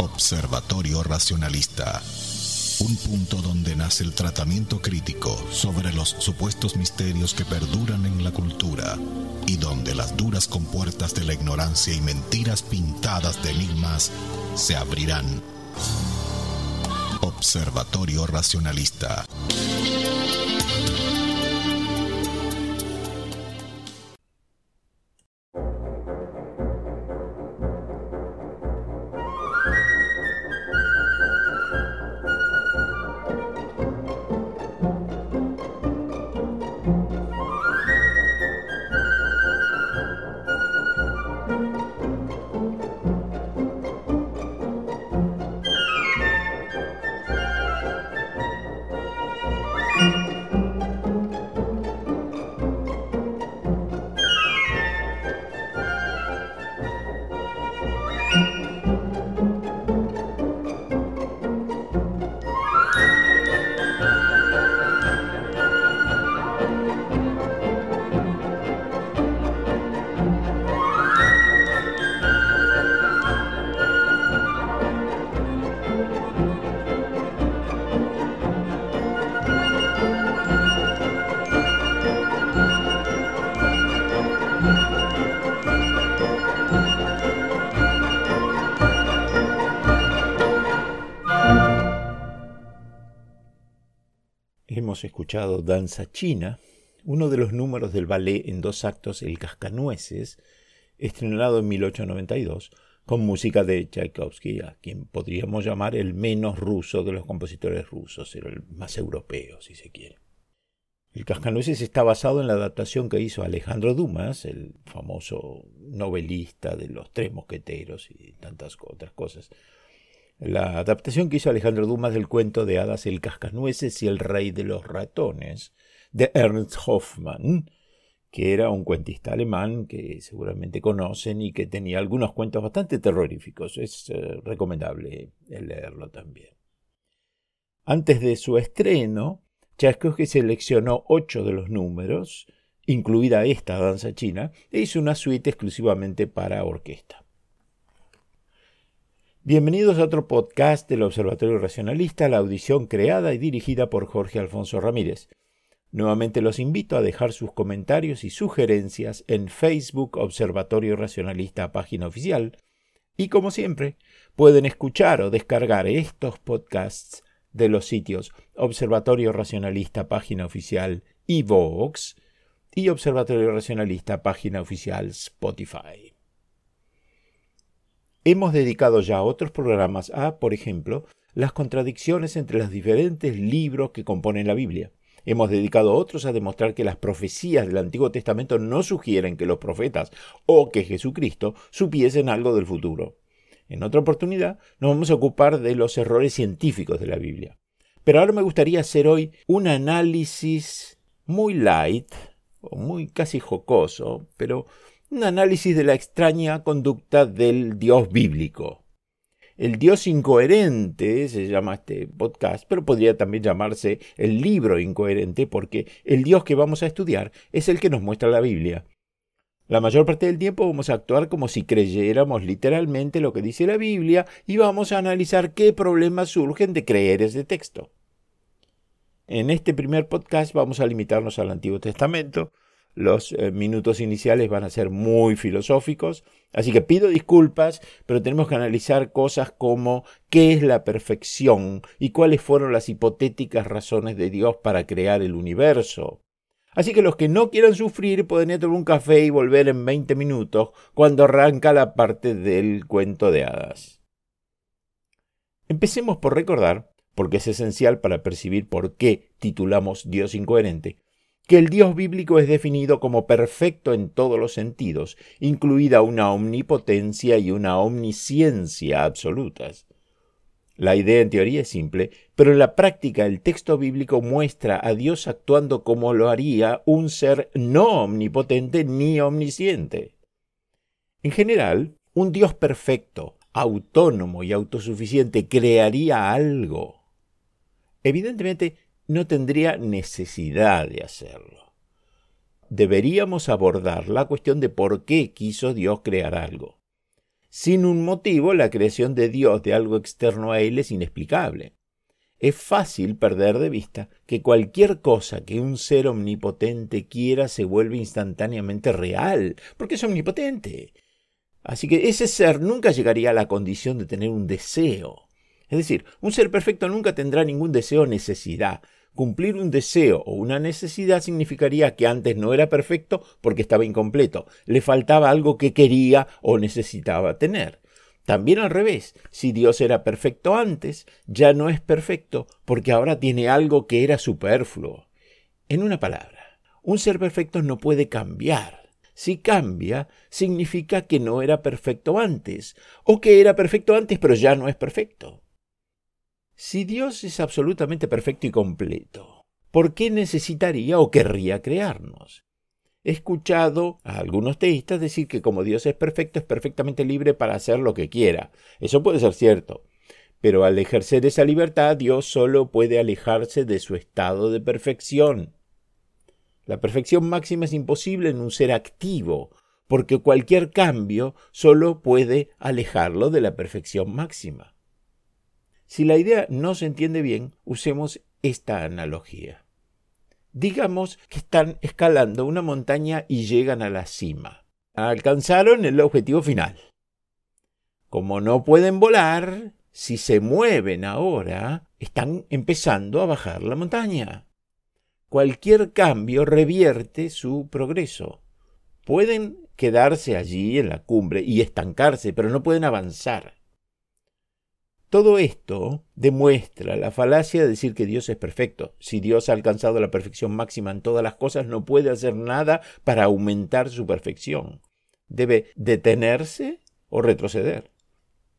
Observatorio Racionalista. Un punto donde nace el tratamiento crítico sobre los supuestos misterios que perduran en la cultura y donde las duras compuertas de la ignorancia y mentiras pintadas de enigmas se abrirán. Observatorio Racionalista. Danza China, uno de los números del ballet en dos actos El Cascanueces, estrenado en 1892, con música de Tchaikovsky, a quien podríamos llamar el menos ruso de los compositores rusos, el más europeo, si se quiere. El Cascanueces está basado en la adaptación que hizo Alejandro Dumas, el famoso novelista de Los Tres Mosqueteros y tantas otras cosas, la adaptación que hizo Alejandro Dumas del cuento de hadas El Cascanueces y el Rey de los Ratones, de Ernst Hoffmann, que era un cuentista alemán que seguramente conocen y que tenía algunos cuentos bastante terroríficos. Es eh, recomendable leerlo también. Antes de su estreno, Tchaikovsky seleccionó ocho de los números, incluida esta danza china, e hizo una suite exclusivamente para orquesta. Bienvenidos a otro podcast del Observatorio Racionalista, la audición creada y dirigida por Jorge Alfonso Ramírez. Nuevamente los invito a dejar sus comentarios y sugerencias en Facebook Observatorio Racionalista, página oficial. Y como siempre, pueden escuchar o descargar estos podcasts de los sitios Observatorio Racionalista, página oficial y Vox, y Observatorio Racionalista, página oficial Spotify. Hemos dedicado ya otros programas a, por ejemplo, las contradicciones entre los diferentes libros que componen la Biblia. Hemos dedicado otros a demostrar que las profecías del Antiguo Testamento no sugieren que los profetas o que Jesucristo supiesen algo del futuro. En otra oportunidad nos vamos a ocupar de los errores científicos de la Biblia. Pero ahora me gustaría hacer hoy un análisis muy light, o muy casi jocoso, pero un análisis de la extraña conducta del Dios bíblico. El Dios incoherente se llama este podcast, pero podría también llamarse el libro incoherente porque el Dios que vamos a estudiar es el que nos muestra la Biblia. La mayor parte del tiempo vamos a actuar como si creyéramos literalmente lo que dice la Biblia y vamos a analizar qué problemas surgen de creer ese texto. En este primer podcast vamos a limitarnos al Antiguo Testamento, los eh, minutos iniciales van a ser muy filosóficos, así que pido disculpas, pero tenemos que analizar cosas como qué es la perfección y cuáles fueron las hipotéticas razones de Dios para crear el universo. Así que los que no quieran sufrir pueden ir a tomar un café y volver en 20 minutos cuando arranca la parte del cuento de hadas. Empecemos por recordar, porque es esencial para percibir por qué titulamos Dios incoherente, que el Dios bíblico es definido como perfecto en todos los sentidos, incluida una omnipotencia y una omnisciencia absolutas. La idea en teoría es simple, pero en la práctica el texto bíblico muestra a Dios actuando como lo haría un ser no omnipotente ni omnisciente. En general, un Dios perfecto, autónomo y autosuficiente crearía algo. Evidentemente, no tendría necesidad de hacerlo. Deberíamos abordar la cuestión de por qué quiso Dios crear algo. Sin un motivo, la creación de Dios de algo externo a Él es inexplicable. Es fácil perder de vista que cualquier cosa que un ser omnipotente quiera se vuelve instantáneamente real, porque es omnipotente. Así que ese ser nunca llegaría a la condición de tener un deseo. Es decir, un ser perfecto nunca tendrá ningún deseo o necesidad. Cumplir un deseo o una necesidad significaría que antes no era perfecto porque estaba incompleto, le faltaba algo que quería o necesitaba tener. También al revés, si Dios era perfecto antes, ya no es perfecto porque ahora tiene algo que era superfluo. En una palabra, un ser perfecto no puede cambiar. Si cambia, significa que no era perfecto antes, o que era perfecto antes pero ya no es perfecto. Si Dios es absolutamente perfecto y completo, ¿por qué necesitaría o querría crearnos? He escuchado a algunos teístas decir que como Dios es perfecto, es perfectamente libre para hacer lo que quiera. Eso puede ser cierto. Pero al ejercer esa libertad, Dios solo puede alejarse de su estado de perfección. La perfección máxima es imposible en un ser activo, porque cualquier cambio solo puede alejarlo de la perfección máxima. Si la idea no se entiende bien, usemos esta analogía. Digamos que están escalando una montaña y llegan a la cima. Alcanzaron el objetivo final. Como no pueden volar, si se mueven ahora, están empezando a bajar la montaña. Cualquier cambio revierte su progreso. Pueden quedarse allí en la cumbre y estancarse, pero no pueden avanzar. Todo esto demuestra la falacia de decir que Dios es perfecto. Si Dios ha alcanzado la perfección máxima en todas las cosas, no puede hacer nada para aumentar su perfección. Debe detenerse o retroceder.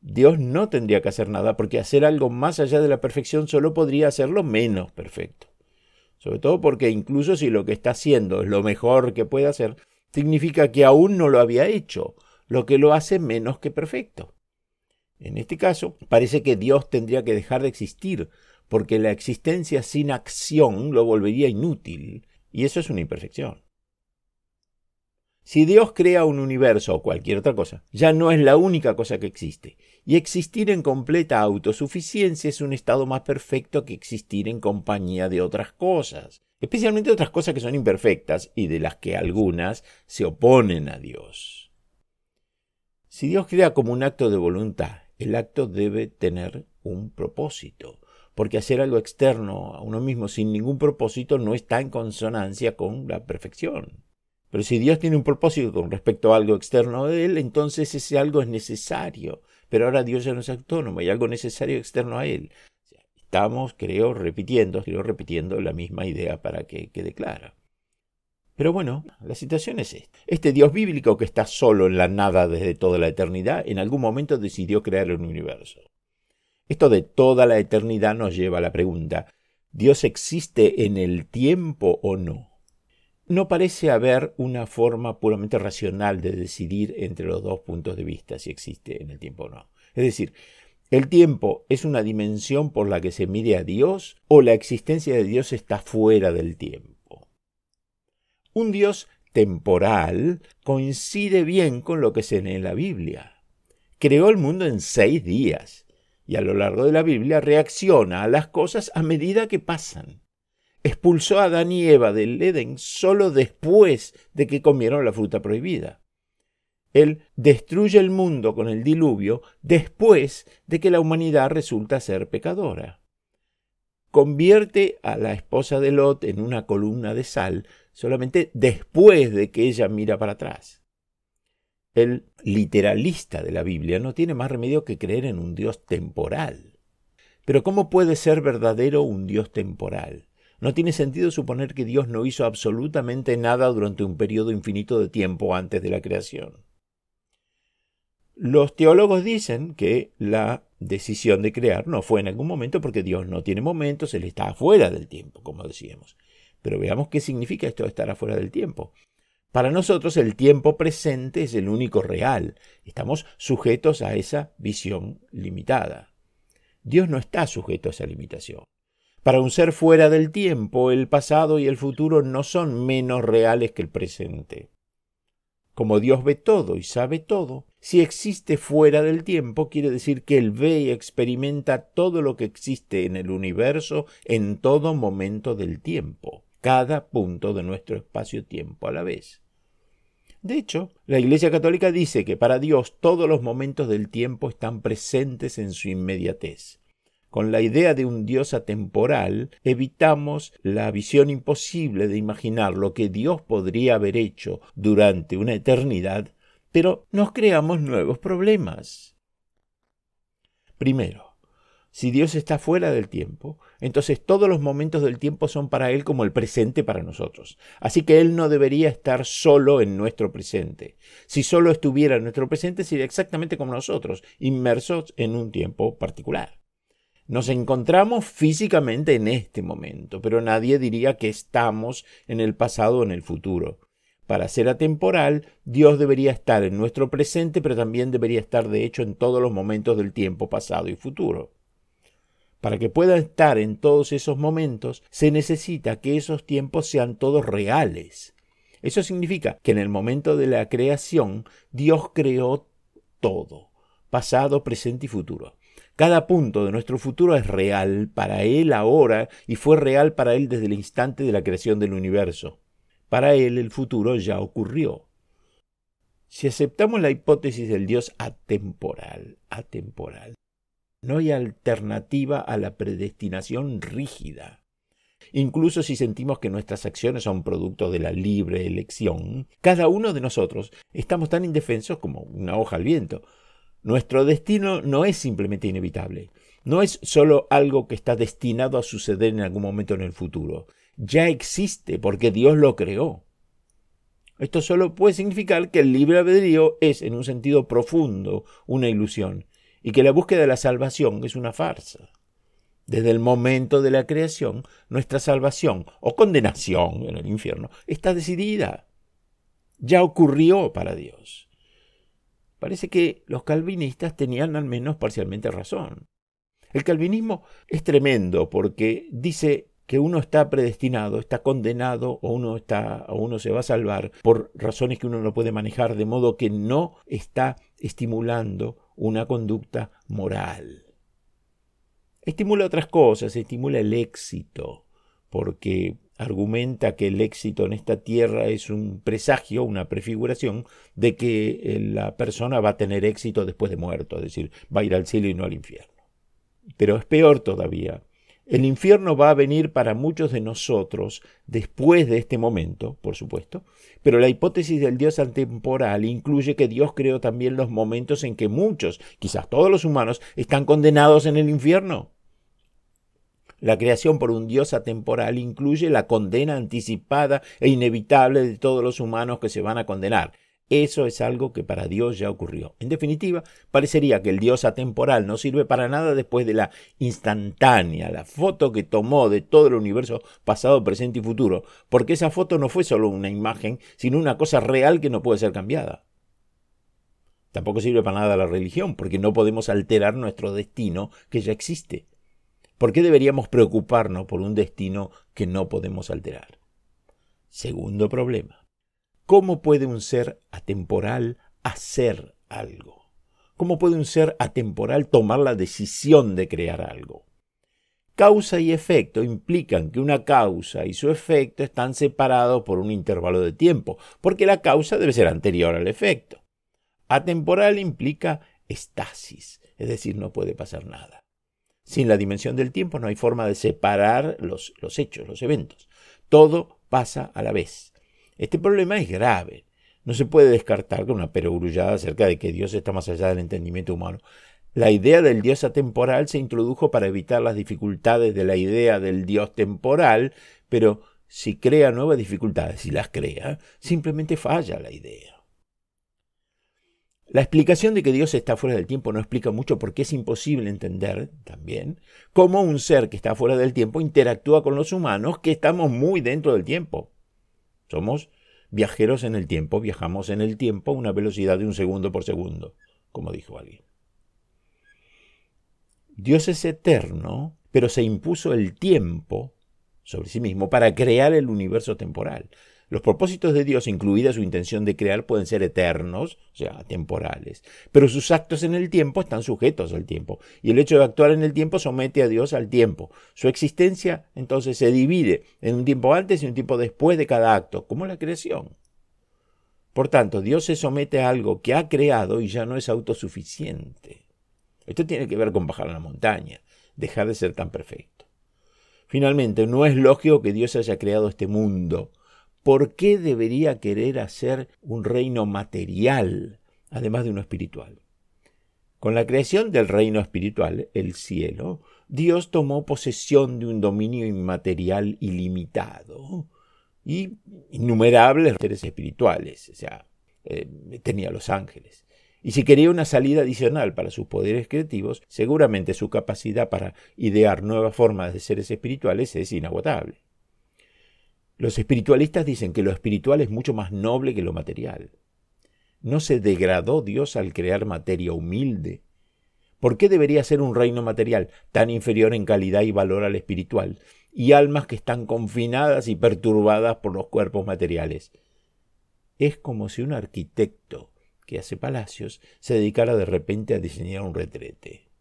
Dios no tendría que hacer nada porque hacer algo más allá de la perfección solo podría hacerlo menos perfecto. Sobre todo porque incluso si lo que está haciendo es lo mejor que puede hacer, significa que aún no lo había hecho, lo que lo hace menos que perfecto. En este caso, parece que Dios tendría que dejar de existir, porque la existencia sin acción lo volvería inútil, y eso es una imperfección. Si Dios crea un universo o cualquier otra cosa, ya no es la única cosa que existe, y existir en completa autosuficiencia es un estado más perfecto que existir en compañía de otras cosas, especialmente otras cosas que son imperfectas y de las que algunas se oponen a Dios. Si Dios crea como un acto de voluntad el acto debe tener un propósito, porque hacer algo externo a uno mismo sin ningún propósito no está en consonancia con la perfección. Pero si Dios tiene un propósito con respecto a algo externo de Él, entonces ese algo es necesario. Pero ahora Dios ya no es autónomo, hay algo necesario externo a Él. Estamos, creo, repitiendo, repitiendo la misma idea para que quede clara. Pero bueno, la situación es esta. Este Dios bíblico que está solo en la nada desde toda la eternidad, en algún momento decidió crear un universo. Esto de toda la eternidad nos lleva a la pregunta, ¿Dios existe en el tiempo o no? No parece haber una forma puramente racional de decidir entre los dos puntos de vista si existe en el tiempo o no. Es decir, ¿el tiempo es una dimensión por la que se mide a Dios o la existencia de Dios está fuera del tiempo? Un Dios temporal coincide bien con lo que se lee en la Biblia. Creó el mundo en seis días y a lo largo de la Biblia reacciona a las cosas a medida que pasan. Expulsó a Adán y Eva del Edén solo después de que comieron la fruta prohibida. Él destruye el mundo con el diluvio después de que la humanidad resulta ser pecadora. Convierte a la esposa de Lot en una columna de sal solamente después de que ella mira para atrás. El literalista de la Biblia no tiene más remedio que creer en un Dios temporal. Pero ¿cómo puede ser verdadero un Dios temporal? No tiene sentido suponer que Dios no hizo absolutamente nada durante un periodo infinito de tiempo antes de la creación. Los teólogos dicen que la decisión de crear no fue en algún momento porque Dios no tiene momentos, Él está afuera del tiempo, como decíamos. Pero veamos qué significa esto de estar afuera del tiempo. Para nosotros el tiempo presente es el único real. Estamos sujetos a esa visión limitada. Dios no está sujeto a esa limitación. Para un ser fuera del tiempo, el pasado y el futuro no son menos reales que el presente. Como Dios ve todo y sabe todo, si existe fuera del tiempo, quiere decir que Él ve y experimenta todo lo que existe en el universo en todo momento del tiempo, cada punto de nuestro espacio-tiempo a la vez. De hecho, la Iglesia Católica dice que para Dios todos los momentos del tiempo están presentes en su inmediatez. Con la idea de un Dios atemporal, evitamos la visión imposible de imaginar lo que Dios podría haber hecho durante una eternidad pero nos creamos nuevos problemas. Primero, si Dios está fuera del tiempo, entonces todos los momentos del tiempo son para Él como el presente para nosotros. Así que Él no debería estar solo en nuestro presente. Si solo estuviera en nuestro presente sería exactamente como nosotros, inmersos en un tiempo particular. Nos encontramos físicamente en este momento, pero nadie diría que estamos en el pasado o en el futuro. Para ser atemporal, Dios debería estar en nuestro presente, pero también debería estar de hecho en todos los momentos del tiempo pasado y futuro. Para que pueda estar en todos esos momentos, se necesita que esos tiempos sean todos reales. Eso significa que en el momento de la creación, Dios creó todo, pasado, presente y futuro. Cada punto de nuestro futuro es real para Él ahora y fue real para Él desde el instante de la creación del universo. Para él el futuro ya ocurrió. Si aceptamos la hipótesis del Dios atemporal, atemporal, no hay alternativa a la predestinación rígida. Incluso si sentimos que nuestras acciones son producto de la libre elección, cada uno de nosotros estamos tan indefensos como una hoja al viento. Nuestro destino no es simplemente inevitable, no es solo algo que está destinado a suceder en algún momento en el futuro ya existe porque Dios lo creó. Esto solo puede significar que el libre albedrío es, en un sentido profundo, una ilusión y que la búsqueda de la salvación es una farsa. Desde el momento de la creación, nuestra salvación o condenación en el infierno está decidida. Ya ocurrió para Dios. Parece que los calvinistas tenían al menos parcialmente razón. El calvinismo es tremendo porque dice que uno está predestinado, está condenado o uno está o uno se va a salvar por razones que uno no puede manejar, de modo que no está estimulando una conducta moral. Estimula otras cosas, estimula el éxito, porque argumenta que el éxito en esta tierra es un presagio, una prefiguración de que eh, la persona va a tener éxito después de muerto, es decir, va a ir al cielo y no al infierno. Pero es peor todavía, el infierno va a venir para muchos de nosotros después de este momento, por supuesto, pero la hipótesis del Dios atemporal incluye que Dios creó también los momentos en que muchos, quizás todos los humanos, están condenados en el infierno. La creación por un Dios atemporal incluye la condena anticipada e inevitable de todos los humanos que se van a condenar. Eso es algo que para Dios ya ocurrió. En definitiva, parecería que el Dios atemporal no sirve para nada después de la instantánea, la foto que tomó de todo el universo pasado, presente y futuro, porque esa foto no fue solo una imagen, sino una cosa real que no puede ser cambiada. Tampoco sirve para nada la religión, porque no podemos alterar nuestro destino que ya existe. ¿Por qué deberíamos preocuparnos por un destino que no podemos alterar? Segundo problema. ¿Cómo puede un ser atemporal hacer algo? ¿Cómo puede un ser atemporal tomar la decisión de crear algo? Causa y efecto implican que una causa y su efecto están separados por un intervalo de tiempo, porque la causa debe ser anterior al efecto. Atemporal implica estasis, es decir, no puede pasar nada. Sin la dimensión del tiempo no hay forma de separar los, los hechos, los eventos. Todo pasa a la vez. Este problema es grave. No se puede descartar con una perogrullada acerca de que Dios está más allá del entendimiento humano. La idea del Dios atemporal se introdujo para evitar las dificultades de la idea del Dios temporal, pero si crea nuevas dificultades, si las crea, simplemente falla la idea. La explicación de que Dios está fuera del tiempo no explica mucho porque es imposible entender también cómo un ser que está fuera del tiempo interactúa con los humanos que estamos muy dentro del tiempo. Somos viajeros en el tiempo, viajamos en el tiempo a una velocidad de un segundo por segundo, como dijo alguien. Dios es eterno, pero se impuso el tiempo sobre sí mismo para crear el universo temporal. Los propósitos de Dios, incluida su intención de crear, pueden ser eternos, o sea, temporales, pero sus actos en el tiempo están sujetos al tiempo, y el hecho de actuar en el tiempo somete a Dios al tiempo. Su existencia entonces se divide en un tiempo antes y un tiempo después de cada acto, como la creación. Por tanto, Dios se somete a algo que ha creado y ya no es autosuficiente. Esto tiene que ver con bajar a la montaña, dejar de ser tan perfecto. Finalmente, no es lógico que Dios haya creado este mundo ¿por qué debería querer hacer un reino material, además de uno espiritual? Con la creación del reino espiritual, el cielo, Dios tomó posesión de un dominio inmaterial ilimitado y innumerables seres espirituales, o sea, eh, tenía los ángeles. Y si quería una salida adicional para sus poderes creativos, seguramente su capacidad para idear nuevas formas de seres espirituales es inagotable. Los espiritualistas dicen que lo espiritual es mucho más noble que lo material. ¿No se degradó Dios al crear materia humilde? ¿Por qué debería ser un reino material tan inferior en calidad y valor al espiritual, y almas que están confinadas y perturbadas por los cuerpos materiales? Es como si un arquitecto que hace palacios se dedicara de repente a diseñar un retrete.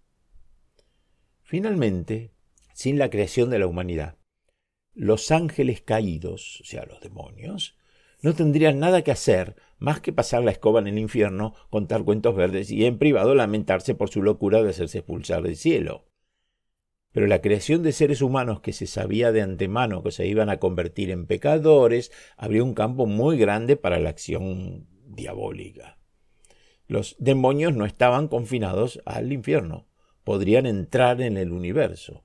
Finalmente, sin la creación de la humanidad, los ángeles caídos, o sea, los demonios, no tendrían nada que hacer más que pasar la escoba en el infierno, contar cuentos verdes y en privado lamentarse por su locura de hacerse expulsar del cielo. Pero la creación de seres humanos que se sabía de antemano que se iban a convertir en pecadores abrió un campo muy grande para la acción diabólica. Los demonios no estaban confinados al infierno, podrían entrar en el universo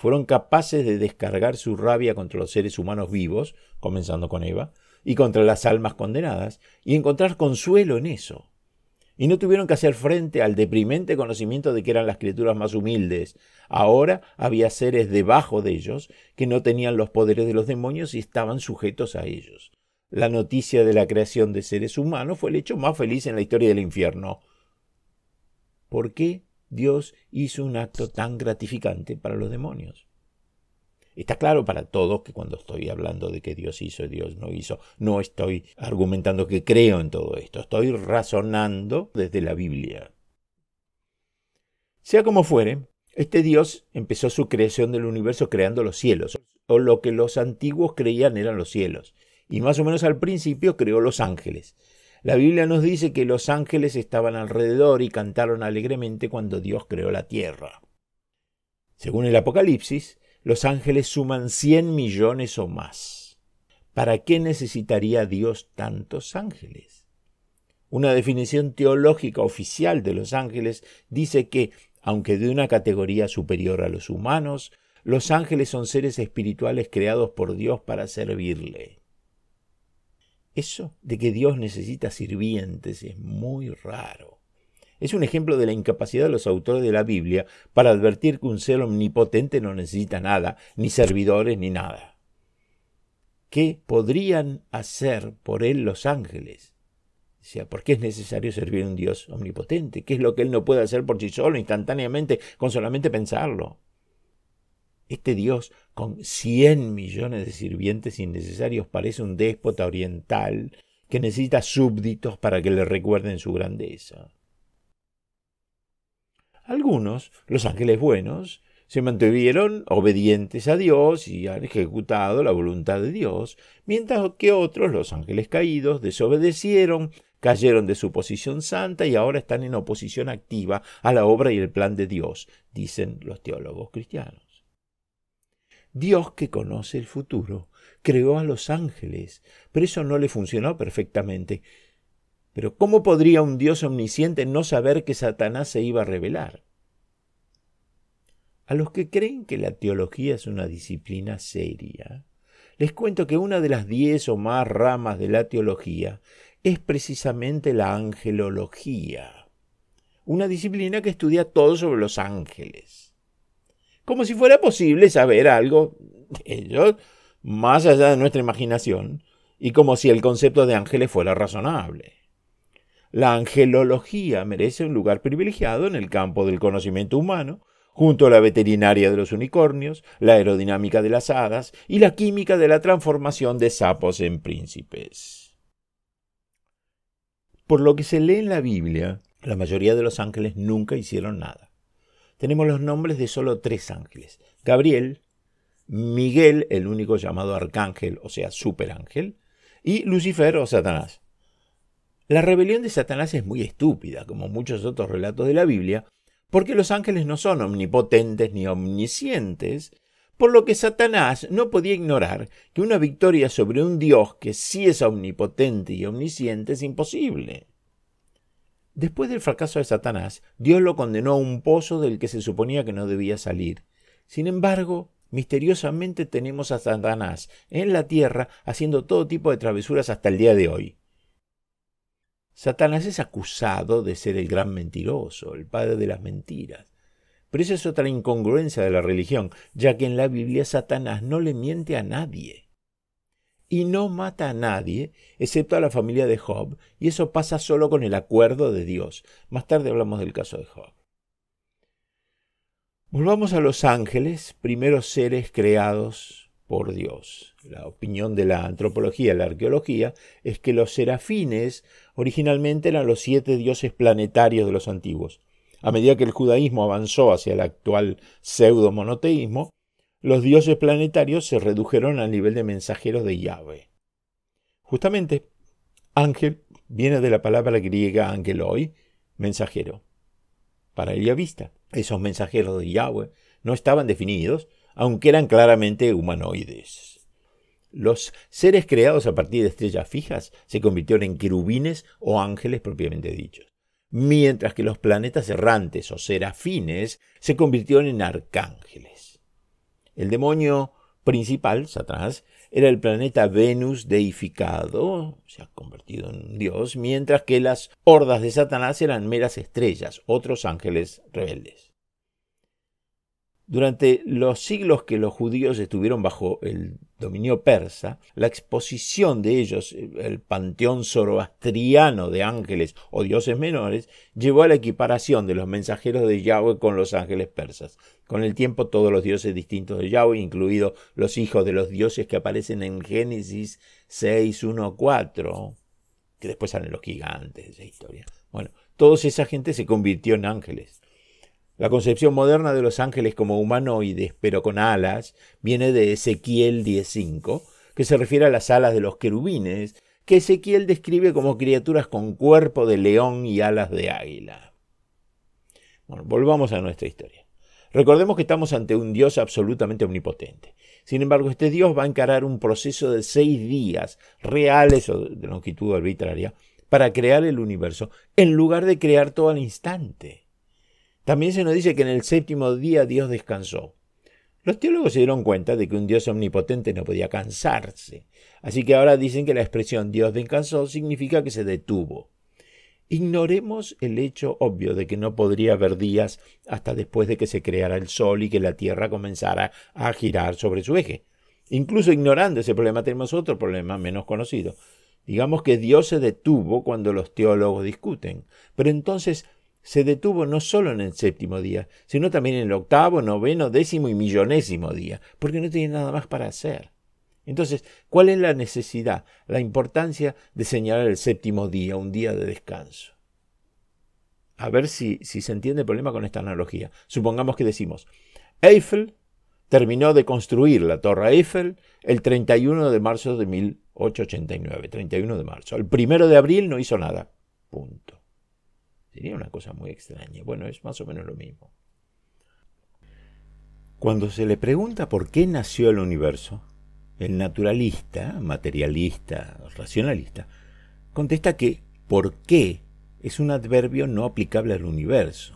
fueron capaces de descargar su rabia contra los seres humanos vivos, comenzando con Eva, y contra las almas condenadas, y encontrar consuelo en eso. Y no tuvieron que hacer frente al deprimente conocimiento de que eran las criaturas más humildes. Ahora había seres debajo de ellos que no tenían los poderes de los demonios y estaban sujetos a ellos. La noticia de la creación de seres humanos fue el hecho más feliz en la historia del infierno. ¿Por qué? Dios hizo un acto tan gratificante para los demonios. Está claro para todos que cuando estoy hablando de que Dios hizo y Dios no hizo, no estoy argumentando que creo en todo esto, estoy razonando desde la Biblia. Sea como fuere, este Dios empezó su creación del universo creando los cielos, o lo que los antiguos creían eran los cielos, y más o menos al principio creó los ángeles. La Biblia nos dice que los ángeles estaban alrededor y cantaron alegremente cuando Dios creó la tierra. Según el Apocalipsis, los ángeles suman 100 millones o más. ¿Para qué necesitaría Dios tantos ángeles? Una definición teológica oficial de los ángeles dice que, aunque de una categoría superior a los humanos, los ángeles son seres espirituales creados por Dios para servirle. Eso de que Dios necesita sirvientes es muy raro. Es un ejemplo de la incapacidad de los autores de la Biblia para advertir que un ser omnipotente no necesita nada, ni servidores, ni nada. ¿Qué podrían hacer por él los ángeles? O sea, ¿por qué es necesario servir a un Dios omnipotente? ¿Qué es lo que él no puede hacer por sí solo, instantáneamente, con solamente pensarlo? Este Dios con cien millones de sirvientes innecesarios parece un déspota oriental que necesita súbditos para que le recuerden su grandeza. Algunos, los ángeles buenos, se mantuvieron obedientes a Dios y han ejecutado la voluntad de Dios, mientras que otros, los ángeles caídos, desobedecieron, cayeron de su posición santa y ahora están en oposición activa a la obra y el plan de Dios, dicen los teólogos cristianos. Dios que conoce el futuro creó a los ángeles, pero eso no le funcionó perfectamente. Pero ¿cómo podría un Dios omnisciente no saber que Satanás se iba a revelar? A los que creen que la teología es una disciplina seria, les cuento que una de las diez o más ramas de la teología es precisamente la angelología, una disciplina que estudia todo sobre los ángeles como si fuera posible saber algo de ellos más allá de nuestra imaginación y como si el concepto de ángeles fuera razonable. La angelología merece un lugar privilegiado en el campo del conocimiento humano, junto a la veterinaria de los unicornios, la aerodinámica de las hadas y la química de la transformación de sapos en príncipes. Por lo que se lee en la Biblia, la mayoría de los ángeles nunca hicieron nada. Tenemos los nombres de solo tres ángeles, Gabriel, Miguel, el único llamado arcángel, o sea, superángel, y Lucifer o Satanás. La rebelión de Satanás es muy estúpida, como muchos otros relatos de la Biblia, porque los ángeles no son omnipotentes ni omniscientes, por lo que Satanás no podía ignorar que una victoria sobre un Dios que sí es omnipotente y omnisciente es imposible. Después del fracaso de Satanás, Dios lo condenó a un pozo del que se suponía que no debía salir. Sin embargo, misteriosamente tenemos a Satanás en la tierra haciendo todo tipo de travesuras hasta el día de hoy. Satanás es acusado de ser el gran mentiroso, el padre de las mentiras. Pero esa es otra incongruencia de la religión, ya que en la Biblia Satanás no le miente a nadie. Y no mata a nadie, excepto a la familia de Job, y eso pasa solo con el acuerdo de Dios. Más tarde hablamos del caso de Job. Volvamos a los ángeles, primeros seres creados por Dios. La opinión de la antropología la arqueología es que los serafines originalmente eran los siete dioses planetarios de los antiguos. A medida que el judaísmo avanzó hacia el actual pseudo monoteísmo, los dioses planetarios se redujeron al nivel de mensajeros de Yahweh. Justamente, ángel viene de la palabra griega angeloi, mensajero. Para ella vista, esos mensajeros de Yahweh no estaban definidos, aunque eran claramente humanoides. Los seres creados a partir de estrellas fijas se convirtieron en querubines o ángeles propiamente dichos, mientras que los planetas errantes o serafines se convirtieron en arcángeles. El demonio principal, Satanás, era el planeta Venus deificado, se ha convertido en Dios, mientras que las hordas de Satanás eran meras estrellas, otros ángeles rebeldes. Durante los siglos que los judíos estuvieron bajo el dominio persa, la exposición de ellos, el panteón zoroastriano de ángeles o dioses menores, llevó a la equiparación de los mensajeros de Yahweh con los ángeles persas. Con el tiempo todos los dioses distintos de Yahweh, incluidos los hijos de los dioses que aparecen en Génesis 6, 1, 4, que después salen los gigantes de esa historia. Bueno, toda esa gente se convirtió en ángeles. La concepción moderna de los ángeles como humanoides, pero con alas, viene de Ezequiel 10.5, que se refiere a las alas de los querubines, que Ezequiel describe como criaturas con cuerpo de león y alas de águila. Volvamos a nuestra historia. Recordemos que estamos ante un Dios absolutamente omnipotente. Sin embargo, este Dios va a encarar un proceso de seis días reales o de longitud arbitraria para crear el universo, en lugar de crear todo al instante. También se nos dice que en el séptimo día Dios descansó. Los teólogos se dieron cuenta de que un Dios omnipotente no podía cansarse, así que ahora dicen que la expresión Dios descansó significa que se detuvo. Ignoremos el hecho obvio de que no podría haber días hasta después de que se creara el Sol y que la Tierra comenzara a girar sobre su eje. Incluso ignorando ese problema tenemos otro problema menos conocido. Digamos que Dios se detuvo cuando los teólogos discuten, pero entonces se detuvo no solo en el séptimo día, sino también en el octavo, noveno, décimo y millonésimo día, porque no tenía nada más para hacer. Entonces, ¿cuál es la necesidad, la importancia de señalar el séptimo día, un día de descanso? A ver si, se entiende el problema con esta analogía. Supongamos que decimos, Eiffel terminó de construir la Torre Eiffel el 31 de marzo de 1889, 31 de marzo. El primero de abril no hizo nada. Punto. Sería una cosa muy extraña. Bueno, es más o menos lo mismo. Cuando se le pregunta por qué nació el universo, el naturalista, materialista, racionalista, contesta que por qué es un adverbio no aplicable al universo.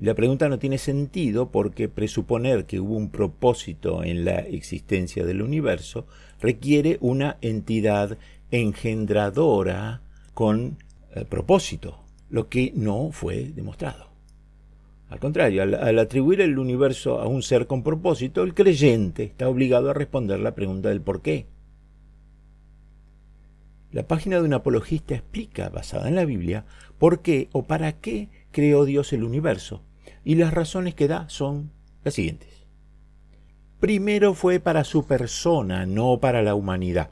la pregunta no tiene sentido porque presuponer que hubo un propósito en la existencia del universo requiere una entidad engendradora con eh, propósito lo que no fue demostrado. Al contrario, al, atribuir el universo a un ser con propósito, el creyente está obligado a responder la pregunta del por qué. La página de un apologista explica, basada en la Biblia, por qué o para qué creó Dios el universo. y las razones que da son las siguientes. Primero fue para su persona, no para la humanidad.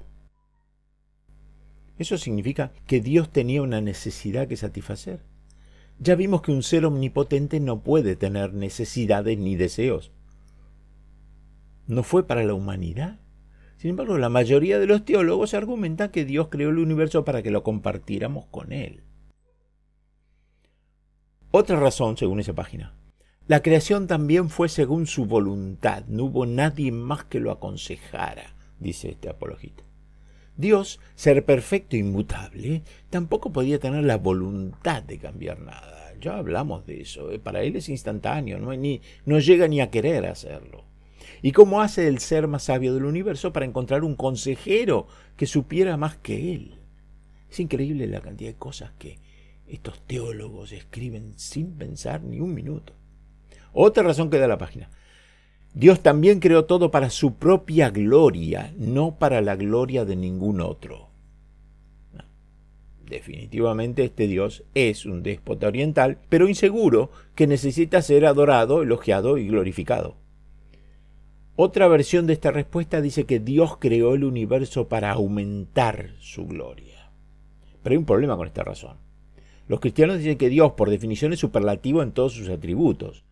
Eso significa que Dios tenía una necesidad que satisfacer. Ya vimos que un ser omnipotente no puede tener necesidades ni deseos. No fue para la humanidad. Sin embargo, la mayoría de los teólogos argumentan que Dios creó el universo para que lo compartiéramos con Él. Otra razón, según esa página. La creación también fue según su voluntad. No hubo nadie más que lo aconsejara, dice este apologista. Dios, ser perfecto e inmutable, tampoco podía tener la voluntad de cambiar nada. Ya hablamos de eso. ¿eh? Para él es instantáneo, no, ni, no llega ni a querer hacerlo. ¿Y cómo hace el ser más sabio del universo para encontrar un consejero que supiera más que él? Es increíble la cantidad de cosas que estos teólogos escriben sin pensar ni un minuto. Otra razón que da la página. Dios también creó todo para su propia gloria, no para la gloria de ningún otro. Definitivamente este Dios es un déspota oriental, pero inseguro, que necesita ser adorado, elogiado y glorificado. Otra versión de esta respuesta dice que Dios creó el universo para aumentar su gloria. Pero hay un problema con esta razón. Los cristianos dicen que Dios, por definición, es superlativo en todos sus atributos.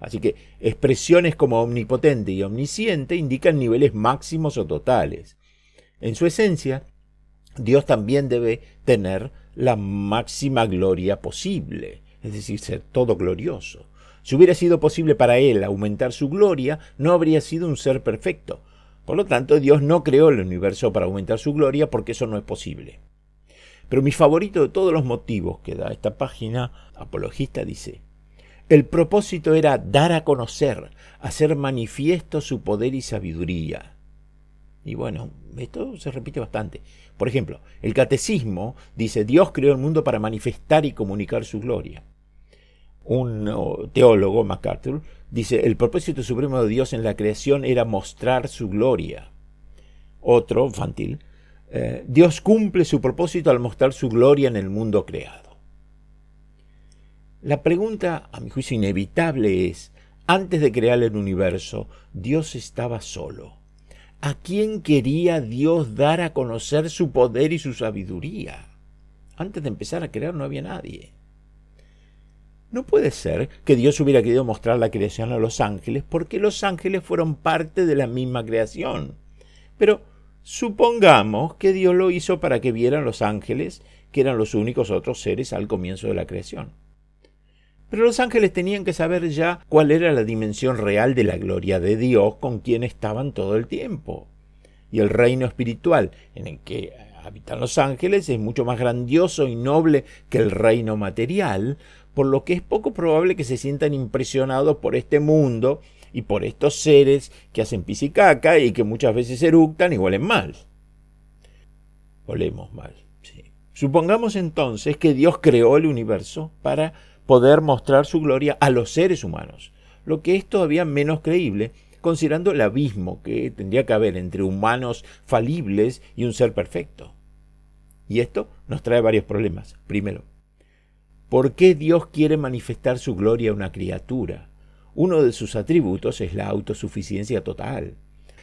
Así que expresiones como omnipotente y omnisciente indican niveles máximos o totales. En su esencia, Dios también debe tener la máxima gloria posible, es decir, ser todo glorioso. Si hubiera sido posible para Él aumentar su gloria, no habría sido un ser perfecto. Por lo tanto, Dios no creó el universo para aumentar su gloria porque eso no es posible. Pero mi favorito de todos los motivos que da esta página apologista dice, el propósito era dar a conocer, hacer manifiesto su poder y sabiduría. Y bueno, esto se repite bastante. Por ejemplo, el catecismo dice, Dios creó el mundo para manifestar y comunicar su gloria. Un teólogo, MacArthur, dice, el propósito supremo de Dios en la creación era mostrar su gloria. Otro, infantil, eh, Dios cumple su propósito al mostrar su gloria en el mundo creado. La pregunta, a mi juicio inevitable, es, antes de crear el universo, Dios estaba solo. ¿A quién quería Dios dar a conocer su poder y su sabiduría? Antes de empezar a crear no había nadie. No puede ser que Dios hubiera querido mostrar la creación a los ángeles porque los ángeles fueron parte de la misma creación. Pero supongamos que Dios lo hizo para que vieran los ángeles, que eran los únicos otros seres al comienzo de la creación. Pero los ángeles tenían que saber ya cuál era la dimensión real de la gloria de Dios con quien estaban todo el tiempo. Y el reino espiritual en el que habitan los ángeles es mucho más grandioso y noble que el reino material, por lo que es poco probable que se sientan impresionados por este mundo y por estos seres que hacen pisicaca y que muchas veces eructan y huelen mal. Olemos mal, sí. Supongamos entonces que Dios creó el universo para poder mostrar su gloria a los seres humanos, lo que es todavía menos creíble considerando el abismo que tendría que haber entre humanos falibles y un ser perfecto. Y esto nos trae varios problemas. Primero, ¿por qué Dios quiere manifestar su gloria a una criatura? Uno de sus atributos es la autosuficiencia total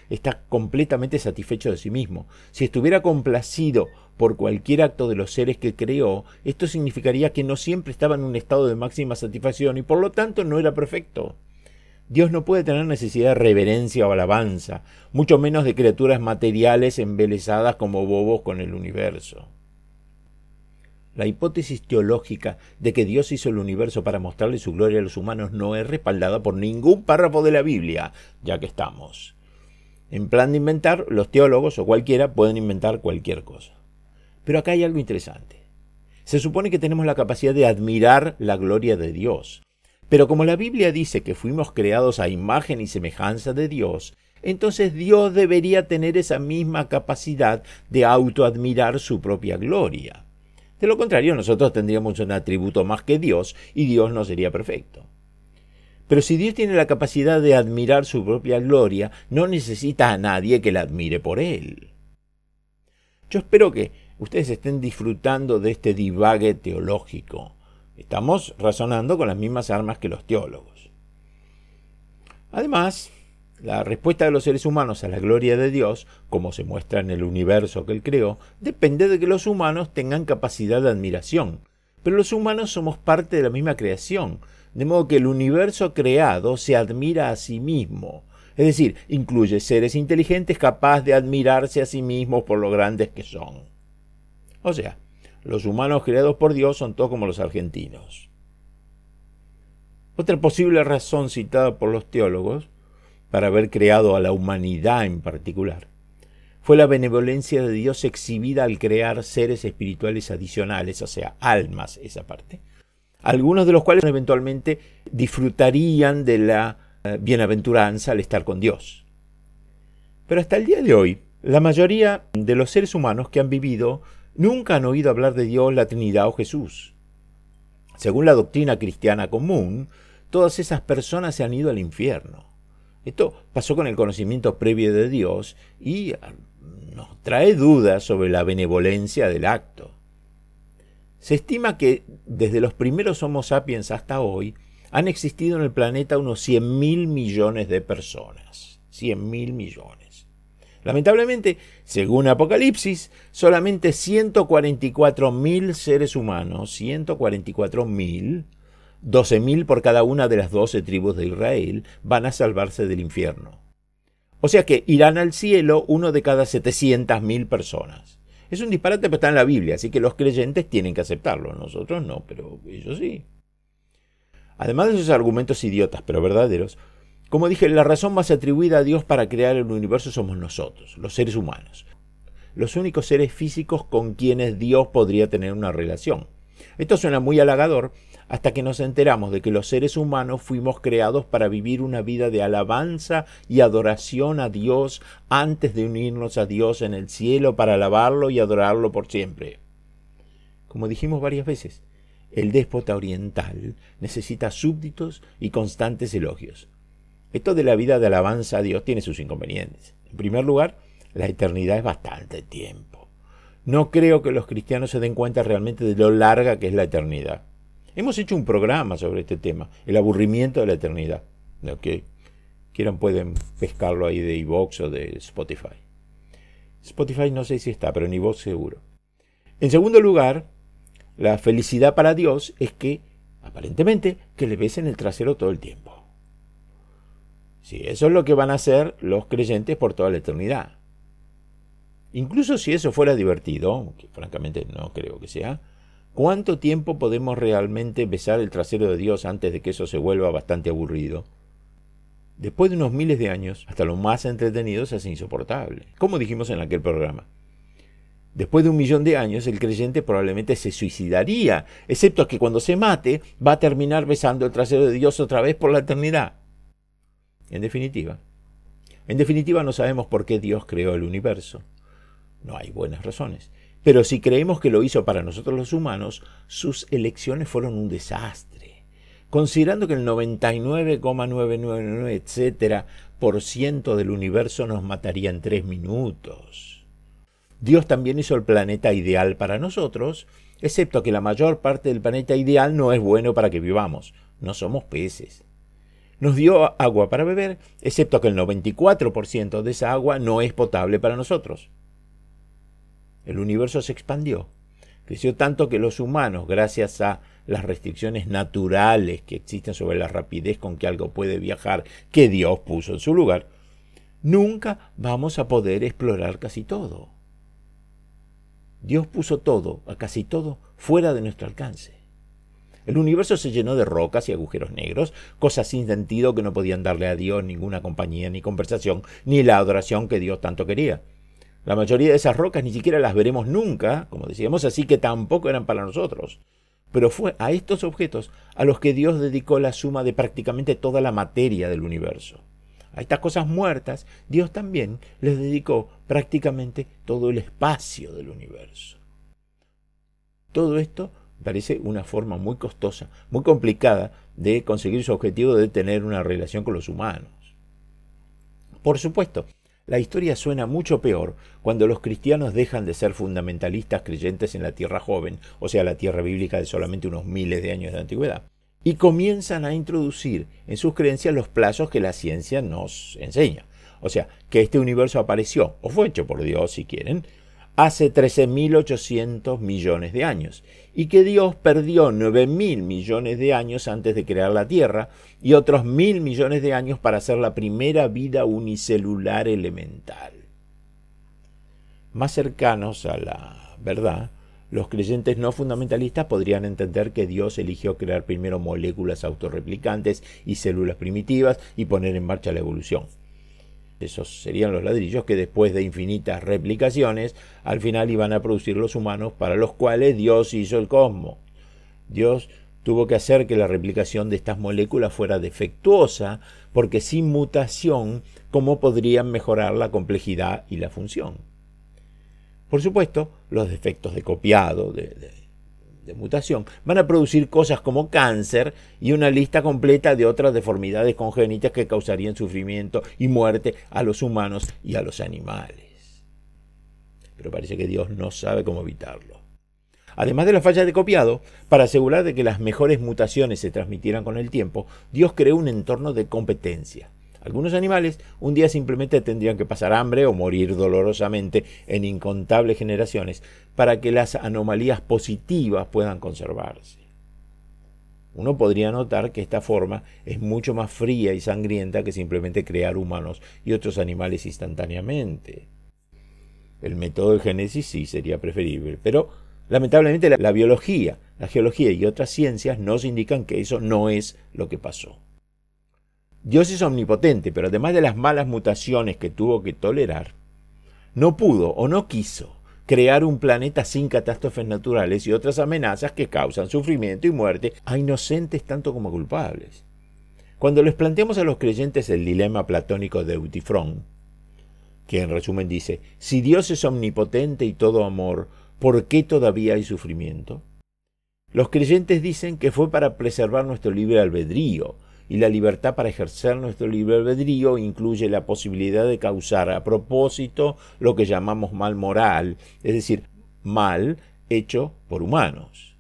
está completamente satisfecho de sí mismo. Si estuviera complacido por cualquier acto de los seres que creó, esto significaría que no siempre estaba en un estado de máxima satisfacción y por lo tanto no era perfecto. Dios no puede tener necesidad de reverencia o alabanza, mucho menos de criaturas materiales embelesadas como bobos con el universo. La hipótesis teológica de que Dios hizo el universo para mostrarle su gloria a los humanos no es respaldada por ningún párrafo de la Biblia, ya que estamos. En plan de inventar, los teólogos o cualquiera pueden inventar cualquier cosa. Pero acá hay algo interesante. Se supone que tenemos la capacidad de admirar la gloria de Dios. Pero como la Biblia dice que fuimos creados a imagen y semejanza de Dios, entonces Dios debería tener esa misma capacidad de autoadmirar su propia gloria. De lo contrario, nosotros tendríamos un atributo más que Dios y Dios no sería perfecto. Pero si Dios tiene la capacidad de admirar su propia gloria, no necesita a nadie que la admire por él. Yo espero que ustedes estén disfrutando de este divague teológico, Estamos razonando con las mismas armas que los teólogos. Además, la respuesta de los seres humanos a la gloria de Dios, como se muestra en el universo que Él creó, depende de que los humanos tengan capacidad de admiración. Pero los humanos somos parte de la misma creación, de modo que el universo creado se admira a sí mismo. Es decir, incluye seres inteligentes capaces de admirarse a sí mismos por lo grandes que son. O sea, los humanos creados por Dios son todos como los argentinos. Otra posible razón citada por los teólogos para haber creado a la humanidad en particular fue la benevolencia de Dios exhibida al crear seres espirituales adicionales, o sea, almas, esa parte, algunos de los cuales eventualmente disfrutarían de la eh, bienaventuranza al estar con Dios. Pero hasta el día de hoy, la mayoría de los seres humanos que han vivido nunca han oído hablar de Dios, la Trinidad o Jesús. Según la doctrina cristiana común, todas esas personas se han ido al infierno. Esto pasó con el conocimiento previo de Dios y ah, nos trae dudas sobre la benevolencia del acto. Se estima que desde los primeros Homo sapiens hasta hoy han existido en el planeta unos 100.000 millones de personas. 100.000 millones. Lamentablemente, según Apocalipsis, solamente 144.000 seres humanos, 144.000, 12.000 por cada una de las 12 tribus de Israel, van a salvarse del infierno. O sea que irán al cielo uno de cada 700.000 personas. Es un disparate, pero está en la Biblia, así que los creyentes tienen que aceptarlo. Nosotros no, pero ellos sí. Además de esos argumentos idiotas, pero verdaderos, como dije, la razón más atribuida a Dios para crear el universo somos nosotros, los seres humanos. Los únicos seres físicos con quienes Dios podría tener una relación. Esto suena muy halagador hasta que nos enteramos de que los seres humanos fuimos creados para vivir una vida de alabanza y adoración a Dios antes de unirnos a Dios en el cielo para alabarlo y adorarlo por siempre. Como dijimos varias veces, el déspota oriental necesita súbditos y constantes elogios. Esto de la vida de alabanza a Dios tiene sus inconvenientes. En primer lugar, la eternidad es bastante tiempo. No creo que los cristianos se den cuenta realmente de lo larga que es la eternidad. Hemos hecho un programa sobre este tema, el aburrimiento de la eternidad. ¿Ok? Quieran pueden pescarlo ahí de iVox o de Spotify. Spotify no sé si está, pero en iVox seguro. En segundo lugar, la felicidad para Dios es que, aparentemente, que le besen el trasero todo el tiempo. Sí, eso es lo que van a hacer los creyentes por toda la eternidad. Incluso si eso fuera divertido, que francamente no creo que sea, ¿cuánto tiempo podemos realmente besar el trasero de Dios antes de que eso se vuelva bastante aburrido? Después de unos miles de años, hasta lo más entretenido se hace insoportable, como dijimos en aquel programa. Después de un millón de años, el creyente probablemente se suicidaría, excepto que cuando se mate va a terminar besando el trasero de Dios otra vez por la eternidad. En definitiva, en definitiva no sabemos por qué Dios creó el universo. No hay buenas razones. Pero si creemos que lo hizo para nosotros los humanos, sus elecciones fueron un desastre. Considerando que el 99,999 etcétera por ciento del universo nos mataría en tres minutos. Dios también hizo el planeta ideal para nosotros, excepto que la mayor parte del planeta ideal no es bueno para que vivamos. No somos peces. Nos dio agua para beber, excepto que el 94% de esa agua no es potable para nosotros. El universo se expandió. Creció tanto que los humanos, gracias a las restricciones naturales que existen sobre la rapidez con que algo puede viajar, que Dios puso en su lugar, nunca vamos a poder explorar casi todo. Dios puso todo, a casi todo, fuera de nuestro alcance. El universo se llenó de rocas y agujeros negros, cosas sin sentido que no podían darle a Dios ninguna compañía ni conversación, ni la adoración que Dios tanto quería. La mayoría de esas rocas ni siquiera las veremos nunca, como decíamos, así que tampoco eran para nosotros. Pero fue a estos objetos a los que Dios dedicó la suma de prácticamente toda la materia del universo a estas cosas muertas, Dios también les dedicó prácticamente todo el espacio del universo. Todo esto parece una forma muy costosa, muy complicada de conseguir su objetivo de tener una relación con los humanos. Por supuesto, La historia suena mucho peor cuando los cristianos dejan de ser fundamentalistas creyentes en la tierra joven, o sea, la tierra bíblica de solamente unos miles de años de antigüedad, y comienzan a introducir en sus creencias los plazos que la ciencia nos enseña. O sea, que este universo apareció, o fue hecho por Dios si quieren, hace 13.800 millones de años, y que Dios perdió 9.000 millones de años antes de crear la Tierra y otros mil millones de años para hacer la primera vida unicelular elemental. Más cercanos a la verdad, los creyentes no fundamentalistas podrían entender que Dios eligió crear primero moléculas autorreplicantes y células primitivas y poner en marcha la evolución. Esos serían los ladrillos que después de infinitas replicaciones, al final iban a producir los humanos para los cuales Dios hizo el cosmos. Dios tuvo que hacer que la replicación de estas moléculas fuera defectuosa, porque sin mutación, ¿cómo podrían mejorar la complejidad y la función? Por supuesto, los defectos de copiado, de, mutación, van a producir cosas como cáncer y una lista completa de otras deformidades congénitas que causarían sufrimiento y muerte a los humanos y a los animales. Pero parece que Dios no sabe cómo evitarlo. Además de la falla de copiado, para asegurar de que las mejores mutaciones se transmitieran con el tiempo, Dios creó un entorno de competencia. Algunos animales un día simplemente tendrían que pasar hambre o morir dolorosamente en incontables generaciones para que las anomalías positivas puedan conservarse. Uno podría notar que esta forma es mucho más fría y sangrienta que simplemente crear humanos y otros animales instantáneamente. El método de génesis sí sería preferible, pero lamentablemente la, la biología, la geología y otras ciencias nos indican que eso no es lo que pasó. Dios es omnipotente, pero además de las malas mutaciones que tuvo que tolerar, no pudo o no quiso crear un planeta sin catástrofes naturales y otras amenazas que causan sufrimiento y muerte a inocentes tanto como culpables. Cuando les planteamos a los creyentes el dilema platónico de Eutifrón, que en resumen dice, si Dios es omnipotente y todo amor, ¿por qué todavía hay sufrimiento? Los creyentes dicen que fue para preservar nuestro libre albedrío, y la libertad para ejercer nuestro libre albedrío incluye la posibilidad de causar a propósito lo que llamamos mal moral, es decir, mal hecho por humanos.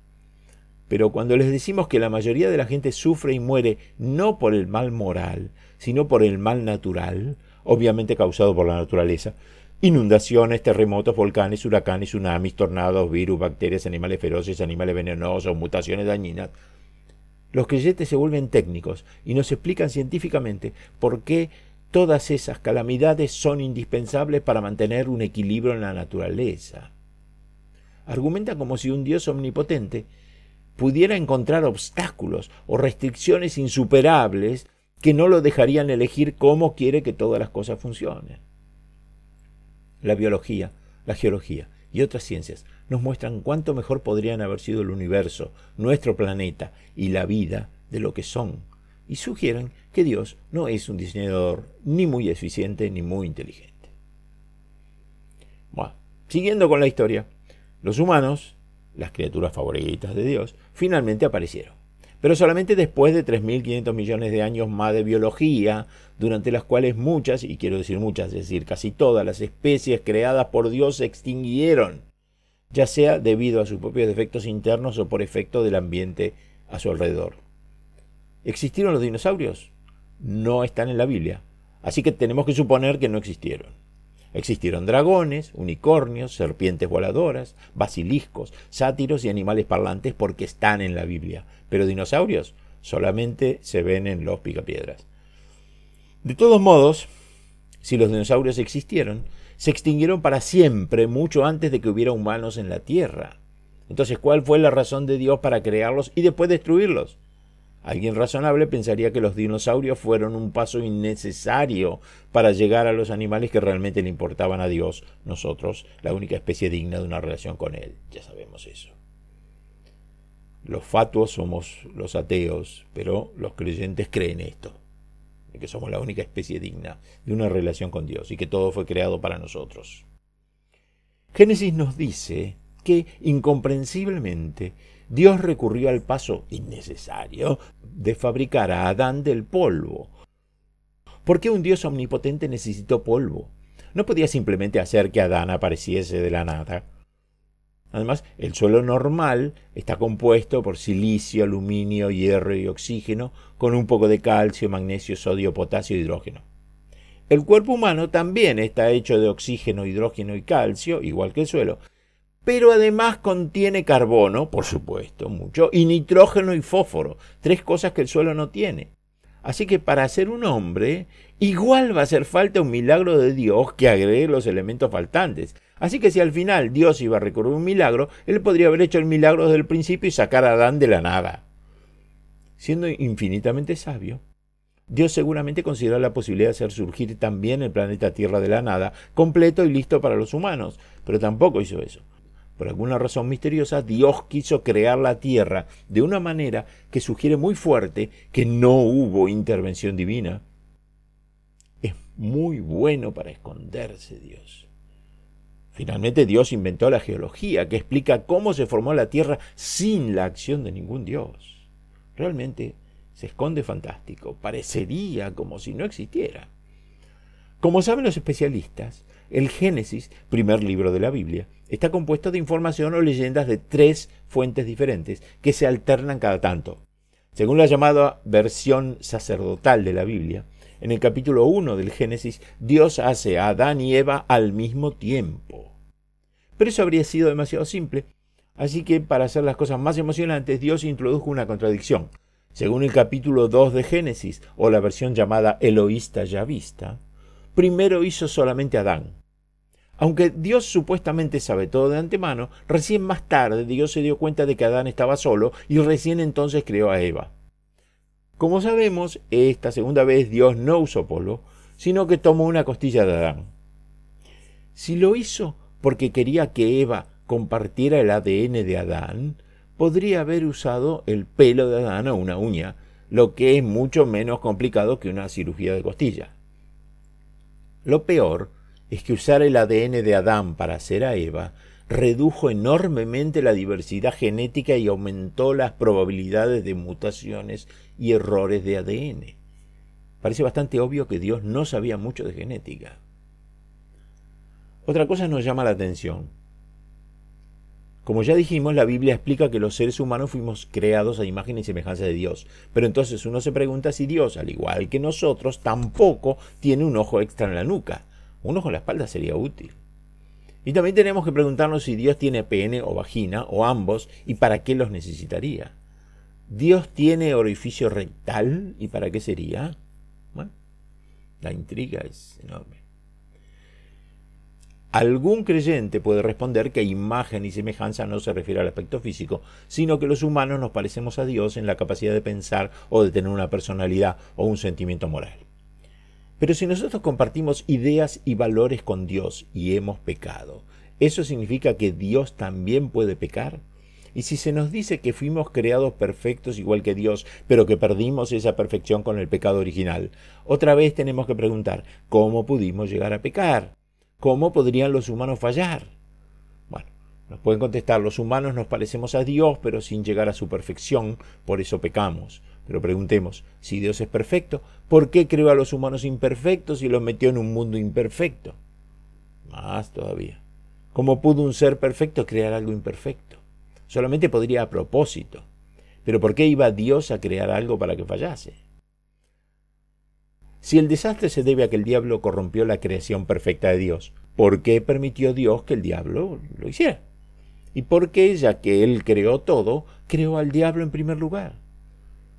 Pero cuando les decimos que la mayoría de la gente sufre y muere no por el mal moral, sino por el mal natural, obviamente causado por la naturaleza, inundaciones, terremotos, volcanes, huracanes, tsunamis, tornados, virus, bacterias, animales feroces, animales venenosos, mutaciones dañinas, los creyentes se vuelven técnicos y nos explican científicamente por qué todas esas calamidades son indispensables para mantener un equilibrio en la naturaleza. Argumentan como si un Dios omnipotente pudiera encontrar obstáculos o restricciones insuperables que no lo dejarían elegir cómo quiere que todas las cosas funcionen. La biología, la geología y otras ciencias nos muestran cuánto mejor podrían haber sido el universo, nuestro planeta y la vida de lo que son, y sugieren que Dios no es un diseñador ni muy eficiente ni muy inteligente. Bueno, siguiendo con la historia, los humanos, las criaturas favoritas de Dios, finalmente aparecieron pero solamente después de 3.500 millones de años más de biología, durante las cuales muchas, y quiero decir muchas, es decir, casi todas las especies creadas por Dios se extinguieron ya sea debido a sus propios defectos internos o por efecto del ambiente a su alrededor. ¿Existieron los dinosaurios? No están en la Biblia, así que tenemos que suponer que no existieron. Existieron dragones, unicornios, serpientes voladoras, basiliscos, sátiros y animales parlantes porque están en la Biblia, pero dinosaurios solamente se ven en los picapiedras. De todos modos, si los dinosaurios existieron, se extinguieron para siempre, mucho antes de que hubiera humanos en la tierra. Entonces, ¿cuál fue la razón de Dios para crearlos y después destruirlos? Alguien razonable pensaría que los dinosaurios fueron un paso innecesario para llegar a los animales que realmente le importaban a Dios, nosotros, la única especie digna de una relación con Él. Ya sabemos eso. Los fatuos somos los ateos, pero los creyentes creen esto que somos la única especie digna de una relación con Dios y que todo fue creado para nosotros. Génesis nos dice que, incomprensiblemente, Dios recurrió al paso innecesario de fabricar a Adán del polvo. ¿Por qué un Dios omnipotente necesitó polvo? no podía simplemente hacer que Adán apareciese de la nada. Además, el suelo normal está compuesto por silicio, aluminio, hierro y oxígeno, con un poco de calcio, magnesio, sodio, potasio e hidrógeno. El cuerpo humano también está hecho de oxígeno, hidrógeno y calcio, igual que el suelo, pero además contiene carbono, por supuesto, mucho, y nitrógeno y fósforo, tres cosas que el suelo no tiene. Así que para ser un hombre, igual va a hacer falta un milagro de Dios que agregue los elementos faltantes. Así que si al final Dios iba a recurrir un milagro, él podría haber hecho el milagro desde el principio y sacar a Adán de la nada. Siendo infinitamente sabio, Dios seguramente consideró la posibilidad de hacer surgir también el planeta Tierra de la nada, completo y listo para los humanos, pero tampoco hizo eso. Por alguna razón misteriosa, Dios quiso crear la tierra de una manera que sugiere muy fuerte que no hubo intervención divina. Es muy bueno para esconderse Dios. Finalmente Dios inventó la geología, que explica cómo se formó la tierra sin la acción de ningún Dios. Realmente se esconde fantástico, parecería como si no existiera. Como saben los especialistas, el Génesis, primer libro de la Biblia, está compuesto de información o leyendas de tres fuentes diferentes que se alternan cada tanto. Según la llamada versión sacerdotal de la Biblia, en el capítulo 1 del Génesis, Dios hace a Adán y Eva al mismo tiempo. Pero eso habría sido demasiado simple, así que para hacer las cosas más emocionantes, Dios introdujo una contradicción. Según el capítulo 2 de Génesis, o la versión llamada Eloísta ya vista, primero hizo solamente a Adán, aunque Dios supuestamente sabe todo de antemano, recién más tarde Dios se dio cuenta de que Adán estaba solo y recién entonces creó a Eva. Como sabemos, esta segunda vez Dios no usó polo, sino que tomó una costilla de Adán. Si lo hizo porque quería que Eva compartiera el ADN de Adán, podría haber usado el pelo de Adán o una uña, lo que es mucho menos complicado que una cirugía de costilla. Lo peor es que usar el ADN de Adán para hacer a Eva redujo enormemente la diversidad genética y aumentó las probabilidades de mutaciones y errores de ADN. Parece bastante obvio que Dios no sabía mucho de genética. Otra cosa nos llama la atención. Como ya dijimos, la Biblia explica que los seres humanos fuimos creados a imagen y semejanza de Dios. Pero entonces uno se pregunta si Dios, al igual que nosotros, tampoco tiene un ojo extra en la nuca. Un ojo en la espalda sería útil. Y también tenemos que preguntarnos si Dios tiene pene o vagina o ambos y para qué los necesitaría. ¿Dios tiene orificio rectal y para qué sería? Bueno, la intriga es enorme. Algún creyente puede responder que imagen y semejanza no se refiere al aspecto físico, sino que los humanos nos parecemos a Dios en la capacidad de pensar o de tener una personalidad o un sentimiento moral. Pero si nosotros compartimos ideas y valores con Dios y hemos pecado, ¿eso significa que Dios también puede pecar? Y si se nos dice que fuimos creados perfectos igual que Dios, pero que perdimos esa perfección con el pecado original, otra vez tenemos que preguntar, ¿cómo pudimos llegar a pecar? ¿Cómo podrían los humanos fallar? Bueno, nos pueden contestar, los humanos nos parecemos a Dios, pero sin llegar a su perfección, por eso pecamos. Pero preguntemos, si Dios es perfecto, ¿por qué creó a los humanos imperfectos y los metió en un mundo imperfecto? Más todavía. ¿Cómo pudo un ser perfecto crear algo imperfecto? Solamente podría a propósito. Pero ¿por qué iba Dios a crear algo para que fallase? Si el desastre se debe a que el diablo corrompió la creación perfecta de Dios, ¿por qué permitió Dios que el diablo lo hiciera? ¿Y por qué, ya que él creó todo, creó al diablo en primer lugar?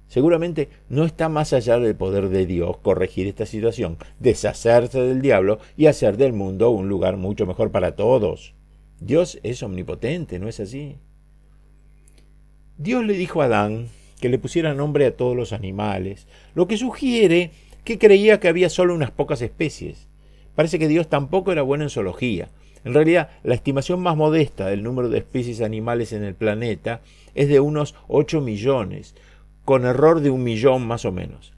Seguramente no está más allá del poder de Dios corregir esta situación, deshacerse del diablo y hacer del mundo un lugar mucho mejor para todos. Dios es omnipotente, ¿no es así? Dios le dijo a Adán que le pusiera nombre a todos los animales, lo que sugiere que creía que había solo unas pocas especies. Parece que Dios tampoco era bueno en zoología. En realidad, la estimación más modesta del número de especies animales en el planeta es de unos 8 millones, con error de un millón más o menos.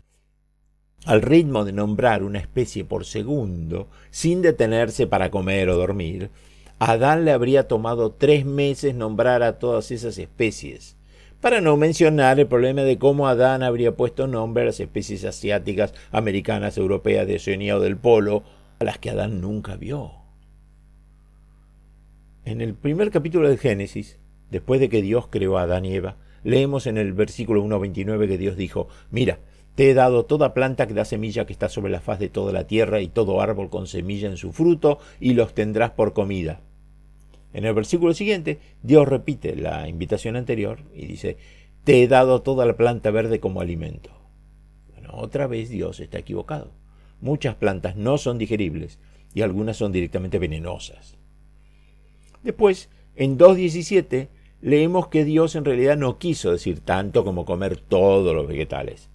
Al ritmo de nombrar una especie por segundo, sin detenerse para comer o dormir, a Adán le habría tomado tres meses nombrar a todas esas especies, para no mencionar el problema de cómo Adán habría puesto nombre a las especies asiáticas, americanas, europeas, de Oceanía o del Polo, a las que Adán nunca vio. En el primer capítulo de Génesis, después de que Dios creó a Adán y Eva, leemos en el versículo 1.29 que Dios dijo, mira, te he dado toda planta que da semilla que está sobre la faz de toda la tierra y todo árbol con semilla en su fruto, y los tendrás por comida. En el versículo siguiente, Dios repite la invitación anterior y dice, te he dado toda la planta verde como alimento. Bueno, otra vez Dios está equivocado. Muchas plantas no son digeribles y algunas son directamente venenosas. Después, en 2.17, leemos que Dios en realidad no quiso decir tanto como comer todos los vegetales.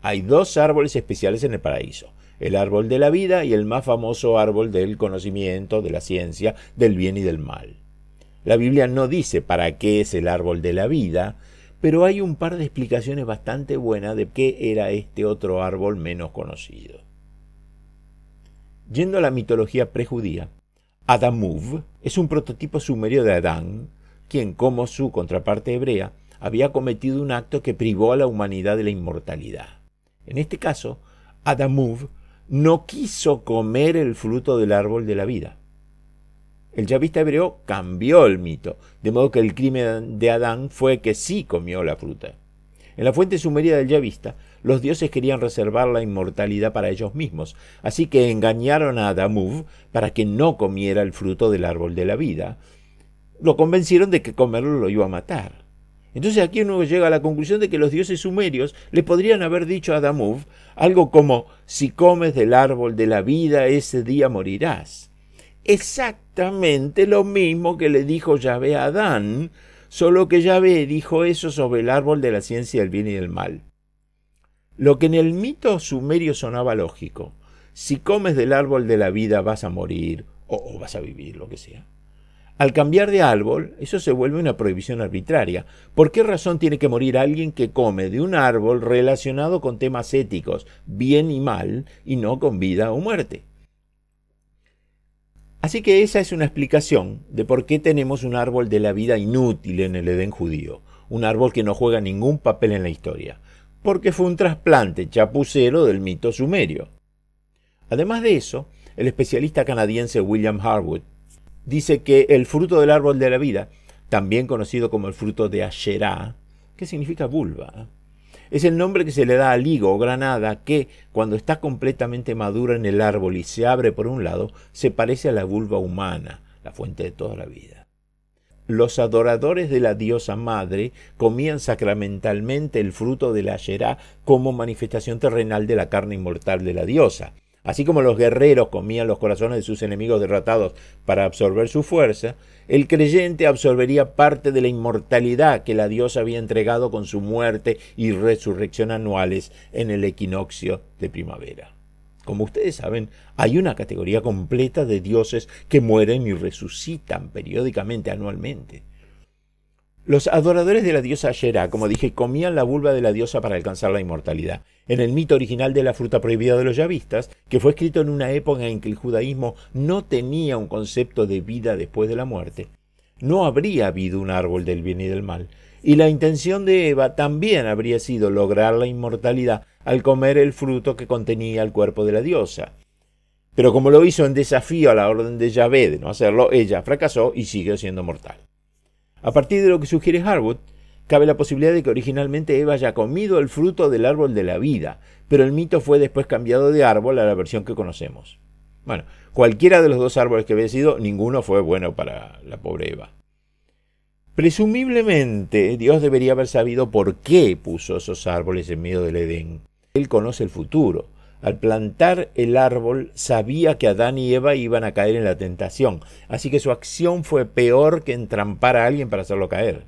Hay dos árboles especiales en el paraíso, el árbol de la vida y el más famoso árbol del conocimiento, de la ciencia, del bien y del mal. La Biblia no dice para qué es el árbol de la vida, pero hay un par de explicaciones bastante buenas de qué era este otro árbol menos conocido. Yendo a la mitología prejudía, Adamuv es un prototipo sumerio de Adán, quien, como su contraparte hebrea, había cometido un acto que privó a la humanidad de la inmortalidad. En este caso, Adamuv no quiso comer el fruto del árbol de la vida. El yavista hebreo cambió el mito, de modo que el crimen de Adán fue que sí comió la fruta. En la fuente sumeria del yavista, los dioses querían reservar la inmortalidad para ellos mismos, así que engañaron a Adamuv para que no comiera el fruto del árbol de la vida. Lo convencieron de que comerlo lo iba a matar. Entonces aquí uno llega a la conclusión de que los dioses sumerios le podrían haber dicho a Adamuv algo como si comes del árbol de la vida ese día morirás. Exactamente lo mismo que le dijo Yahvé a Adán, solo que Yahvé dijo eso sobre el árbol de la ciencia del bien y del mal. Lo que en el mito sumerio sonaba lógico, si comes del árbol de la vida vas a morir o, vas a vivir, lo que sea. Al cambiar de árbol, eso se vuelve una prohibición arbitraria. ¿Por qué razón tiene que morir alguien que come de un árbol relacionado con temas éticos, bien y mal, y no con vida o muerte? Así que esa es una explicación de por qué tenemos un árbol de la vida inútil en el Edén judío, un árbol que no juega ningún papel en la historia porque fue un trasplante chapucero del mito sumerio. Además de eso, el especialista canadiense William Harwood dice que el fruto del árbol de la vida, también conocido como el fruto de Asherah, que significa vulva, es el nombre que se le da al higo o granada que, cuando está completamente madura en el árbol y se abre por un lado, se parece a la vulva humana, la fuente de toda la vida los adoradores de la diosa madre comían sacramentalmente el fruto de la yerá como manifestación terrenal de la carne inmortal de la diosa. Así como los guerreros comían los corazones de sus enemigos derrotados para absorber su fuerza, el creyente absorbería parte de la inmortalidad que la diosa había entregado con su muerte y resurrección anuales en el equinoccio de primavera. Como ustedes saben, hay una categoría completa de dioses que mueren y resucitan periódicamente, anualmente. Los adoradores de la diosa Asherah, como dije, comían la vulva de la diosa para alcanzar la inmortalidad. En el mito original de la fruta prohibida de los yavistas, que fue escrito en una época en que el judaísmo no tenía un concepto de vida después de la muerte, no habría habido un árbol del bien y del mal, y la intención de Eva también habría sido lograr la inmortalidad al comer el fruto que contenía el cuerpo de la diosa. Pero como lo hizo en desafío a la orden de Yahvé de no hacerlo, ella fracasó y siguió siendo mortal. A partir de lo que sugiere Harwood, cabe la posibilidad de que originalmente Eva haya comido el fruto del árbol de la vida, pero el mito fue después cambiado de árbol a la versión que conocemos. Bueno, cualquiera de los dos árboles que había sido, ninguno fue bueno para la pobre Eva. Presumiblemente Dios debería haber sabido por qué puso esos árboles en medio del Edén. Él conoce el futuro. Al plantar el árbol sabía que Adán y Eva iban a caer en la tentación, así que su acción fue peor que entrampar a alguien para hacerlo caer.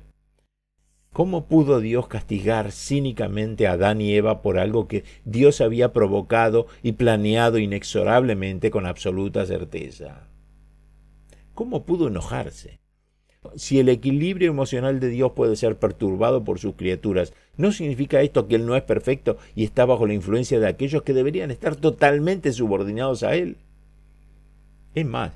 ¿Cómo pudo Dios castigar cínicamente a Adán y Eva por algo que Dios había provocado y planeado inexorablemente con absoluta certeza? ¿Cómo pudo enojarse? Si el equilibrio emocional de Dios puede ser perturbado por sus criaturas, ¿no significa esto que Él no es perfecto y está bajo la influencia de aquellos que deberían estar totalmente subordinados a Él? Es más,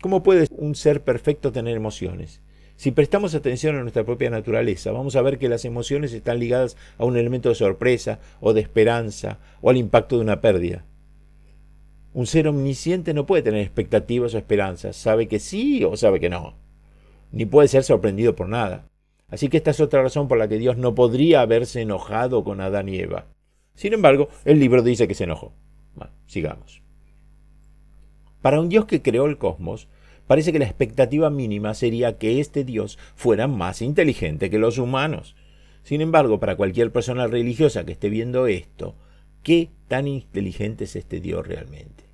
¿cómo puede un ser perfecto tener emociones? Si prestamos atención a nuestra propia naturaleza, vamos a ver que las emociones están ligadas a un elemento de sorpresa o de esperanza o al impacto de una pérdida. Un ser omnisciente no puede tener expectativas o esperanzas, sabe que sí o sabe que no, ni puede ser sorprendido por nada. Así que esta es otra razón por la que Dios no podría haberse enojado con Adán y Eva. Sin embargo, el libro dice que se enojó. Bueno, sigamos. Para un Dios que creó el cosmos, parece que la expectativa mínima sería que este Dios fuera más inteligente que los humanos. Sin embargo, para cualquier persona religiosa que esté viendo esto, ¿qué tan inteligente es este Dios realmente?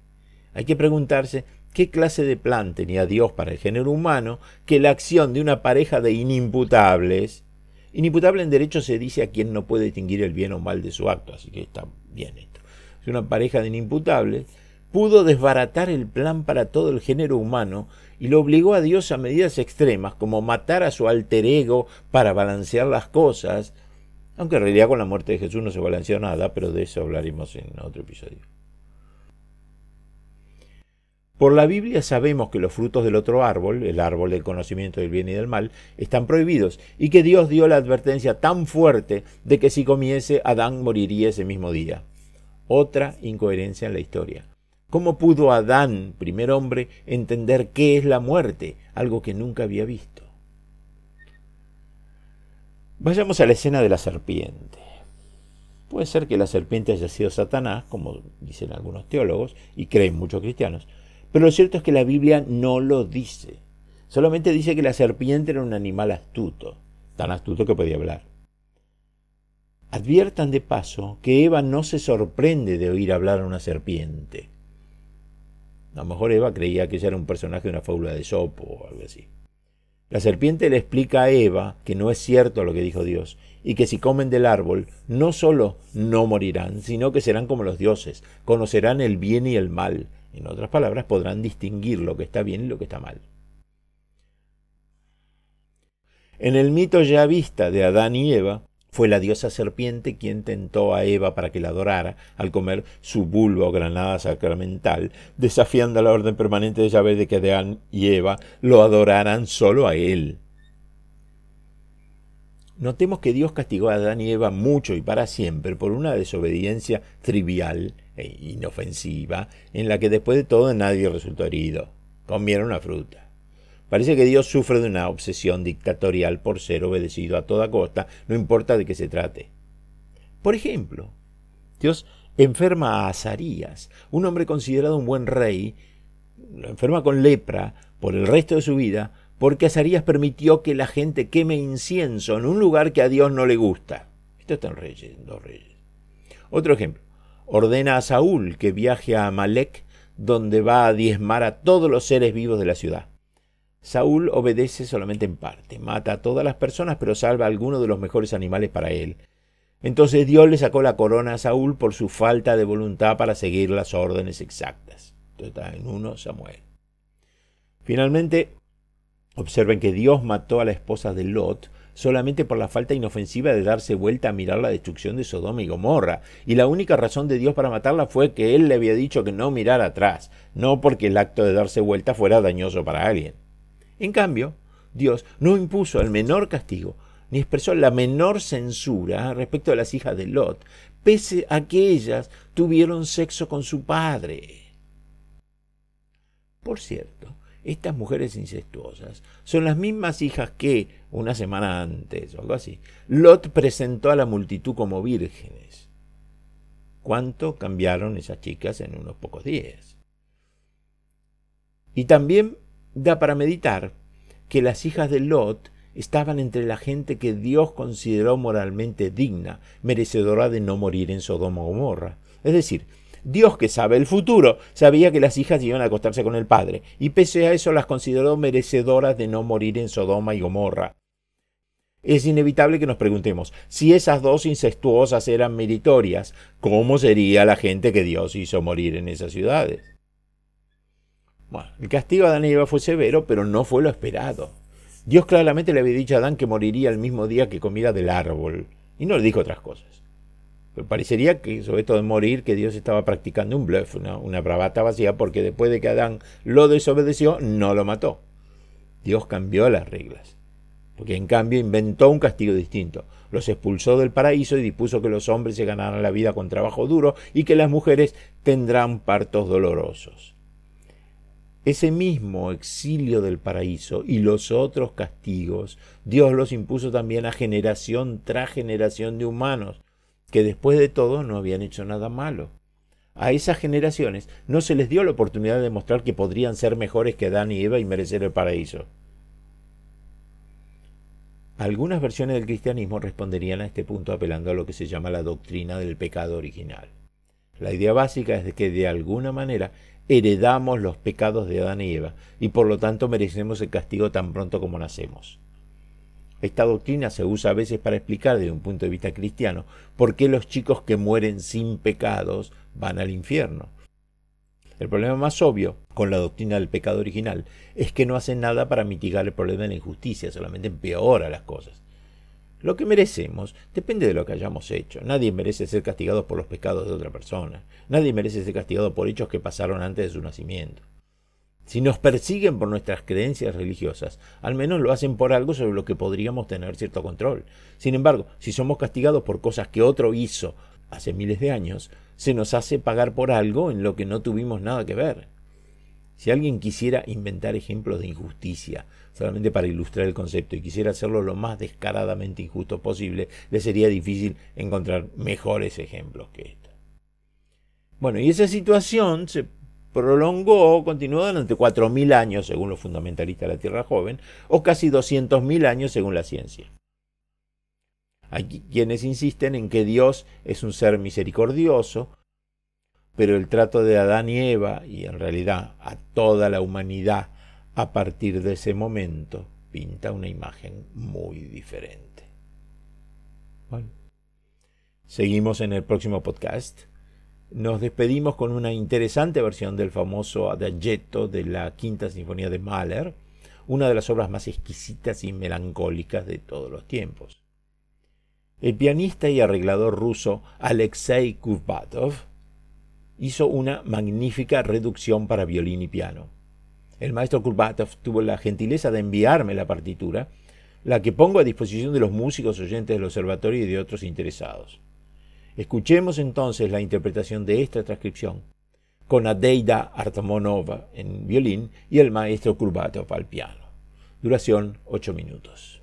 Hay que preguntarse qué clase de plan tenía Dios para el género humano que la acción de una pareja de inimputables, inimputable en derecho se dice a quien no puede distinguir el bien o mal de su acto, así que está bien esto. Es una pareja de inimputables, pudo desbaratar el plan para todo el género humano y lo obligó a Dios a medidas extremas, como matar a su alter ego para balancear las cosas, aunque en realidad con la muerte de Jesús no se balanceó nada, pero de eso hablaremos en otro episodio. Por la Biblia sabemos que los frutos del otro árbol, el árbol del conocimiento del bien y del mal, están prohibidos y que Dios dio la advertencia tan fuerte de que si comiese Adán moriría ese mismo día. Otra incoherencia en la historia. ¿Cómo pudo Adán, primer hombre, entender qué es la muerte, algo que nunca había visto? Vayamos a la escena de la serpiente. Puede ser que la serpiente haya sido Satanás, como dicen algunos teólogos, y creen muchos cristianos, pero lo cierto es que la Biblia no lo dice. Solamente dice que la serpiente era un animal astuto, tan astuto que podía hablar. Adviertan de paso que Eva no se sorprende de oír hablar a una serpiente. A lo mejor Eva creía que ella era un personaje de una fábula de Sopo o algo así. La serpiente le explica a Eva que no es cierto lo que dijo Dios y que si comen del árbol no solo no morirán, sino que serán como los dioses, conocerán el bien y el mal, en otras palabras, podrán distinguir lo que está bien y lo que está mal. En el mito ya vista de Adán y Eva, fue la diosa serpiente quien tentó a Eva para que la adorara al comer su bulbo o granada sacramental, desafiando la orden permanente de Yahvé de que Adán y Eva lo adoraran solo a él. Notemos que Dios castigó a Adán y Eva mucho y para siempre por una desobediencia trivial e inofensiva, en la que después de todo nadie resultó herido. Comieron una fruta. Parece que Dios sufre de una obsesión dictatorial por ser obedecido a toda costa, no importa de qué se trate. Por ejemplo, Dios enferma a Azarías, un hombre considerado un buen rey, lo enferma con lepra por el resto de su vida, porque Azarías permitió que la gente queme incienso en un lugar que a Dios no le gusta. Esto está en Reyes, dos Reyes. Otro ejemplo ordena a Saúl que viaje a Amalek, donde va a diezmar a todos los seres vivos de la ciudad. Saúl obedece solamente en parte, mata a todas las personas, pero salva a algunos de los mejores animales para él. Entonces Dios le sacó la corona a Saúl por su falta de voluntad para seguir las órdenes exactas. Esto está en 1 Samuel. Finalmente, observen que Dios mató a la esposa de Lot solamente por la falta inofensiva de darse vuelta a mirar la destrucción de Sodoma y Gomorra, y la única razón de Dios para matarla fue que él le había dicho que no mirara atrás, no porque el acto de darse vuelta fuera dañoso para alguien. En cambio, Dios no impuso el menor castigo, ni expresó la menor censura respecto a las hijas de Lot, pese a que ellas tuvieron sexo con su padre. Por cierto, estas mujeres incestuosas son las mismas hijas que, una semana antes o algo así, Lot presentó a la multitud como vírgenes. ¿Cuánto cambiaron esas chicas en unos pocos días? Y también da para meditar que las hijas de Lot estaban entre la gente que Dios consideró moralmente digna, merecedora de no morir en Sodoma o Gomorra. Es decir, Dios que sabe el futuro, sabía que las hijas iban a acostarse con el padre, y pese a eso las consideró merecedoras de no morir en Sodoma y Gomorra. Es inevitable que nos preguntemos, si esas dos incestuosas eran meritorias, ¿cómo sería la gente que Dios hizo morir en esas ciudades? Bueno, el castigo a Adán y Eva fue severo, pero no fue lo esperado. Dios claramente le había dicho a Adán que moriría el mismo día que comiera del árbol, y no le dijo otras cosas parecería que, sobre esto de morir, que Dios estaba practicando un bluff, una bravata vacía, porque después de que Adán lo desobedeció, no lo mató. Dios cambió las reglas. porque en cambio inventó un castigo distinto. Los expulsó del paraíso y dispuso que los hombres se ganaran la vida con trabajo duro y que las mujeres tendrán partos dolorosos. Ese mismo exilio del paraíso y los otros castigos, Dios los impuso también a generación tras generación de humanos, que después de todo no habían hecho nada malo. A esas generaciones no se les dio la oportunidad de demostrar que podrían ser mejores que Adán y Eva y merecer el paraíso. Algunas versiones del cristianismo responderían a este punto apelando a lo que se llama la doctrina del pecado original. La idea básica es que de alguna manera heredamos los pecados de Adán y Eva y por lo tanto merecemos el castigo tan pronto como nacemos. Esta doctrina se usa a veces para explicar desde un punto de vista cristiano por qué los chicos que mueren sin pecados van al infierno. El problema más obvio con la doctrina del pecado original es que no hacen nada para mitigar el problema de la injusticia, solamente empeora las cosas. Lo que merecemos depende de lo que hayamos hecho. Nadie merece ser castigado por los pecados de otra persona. Nadie merece ser castigado por hechos que pasaron antes de su nacimiento. Si nos persiguen por nuestras creencias religiosas, al menos lo hacen por algo sobre lo que podríamos tener cierto control. Sin embargo, si somos castigados por cosas que otro hizo hace miles de años, se nos hace pagar por algo en lo que no tuvimos nada que ver. Si alguien quisiera inventar ejemplos de injusticia solamente para ilustrar el concepto y quisiera hacerlo lo más descaradamente injusto posible, le sería difícil encontrar mejores ejemplos que este. Bueno, y esa situación se prolongó, continuó durante 4.000 años, según los fundamentalistas de la Tierra Joven, o casi 200.000 años según la ciencia. Hay quienes insisten en que Dios es un ser misericordioso, pero el trato de Adán y Eva, y en realidad a toda la humanidad a partir de ese momento, pinta una imagen muy diferente. Bueno, seguimos en el próximo podcast. Nos despedimos con una interesante versión del famoso Adagietto de la Quinta Sinfonía de Mahler, una de las obras más exquisitas y melancólicas de todos los tiempos. El pianista y arreglador ruso Alexei Kubatov hizo una magnífica reducción para violín y piano. El maestro Kubatov tuvo la gentileza de enviarme la partitura, la que pongo a disposición de los músicos oyentes del observatorio y de otros interesados. Escuchemos entonces la interpretación de esta transcripción, con Adeida Artamonova en violín y el maestro Kurbatov al piano. Duración 8 minutos.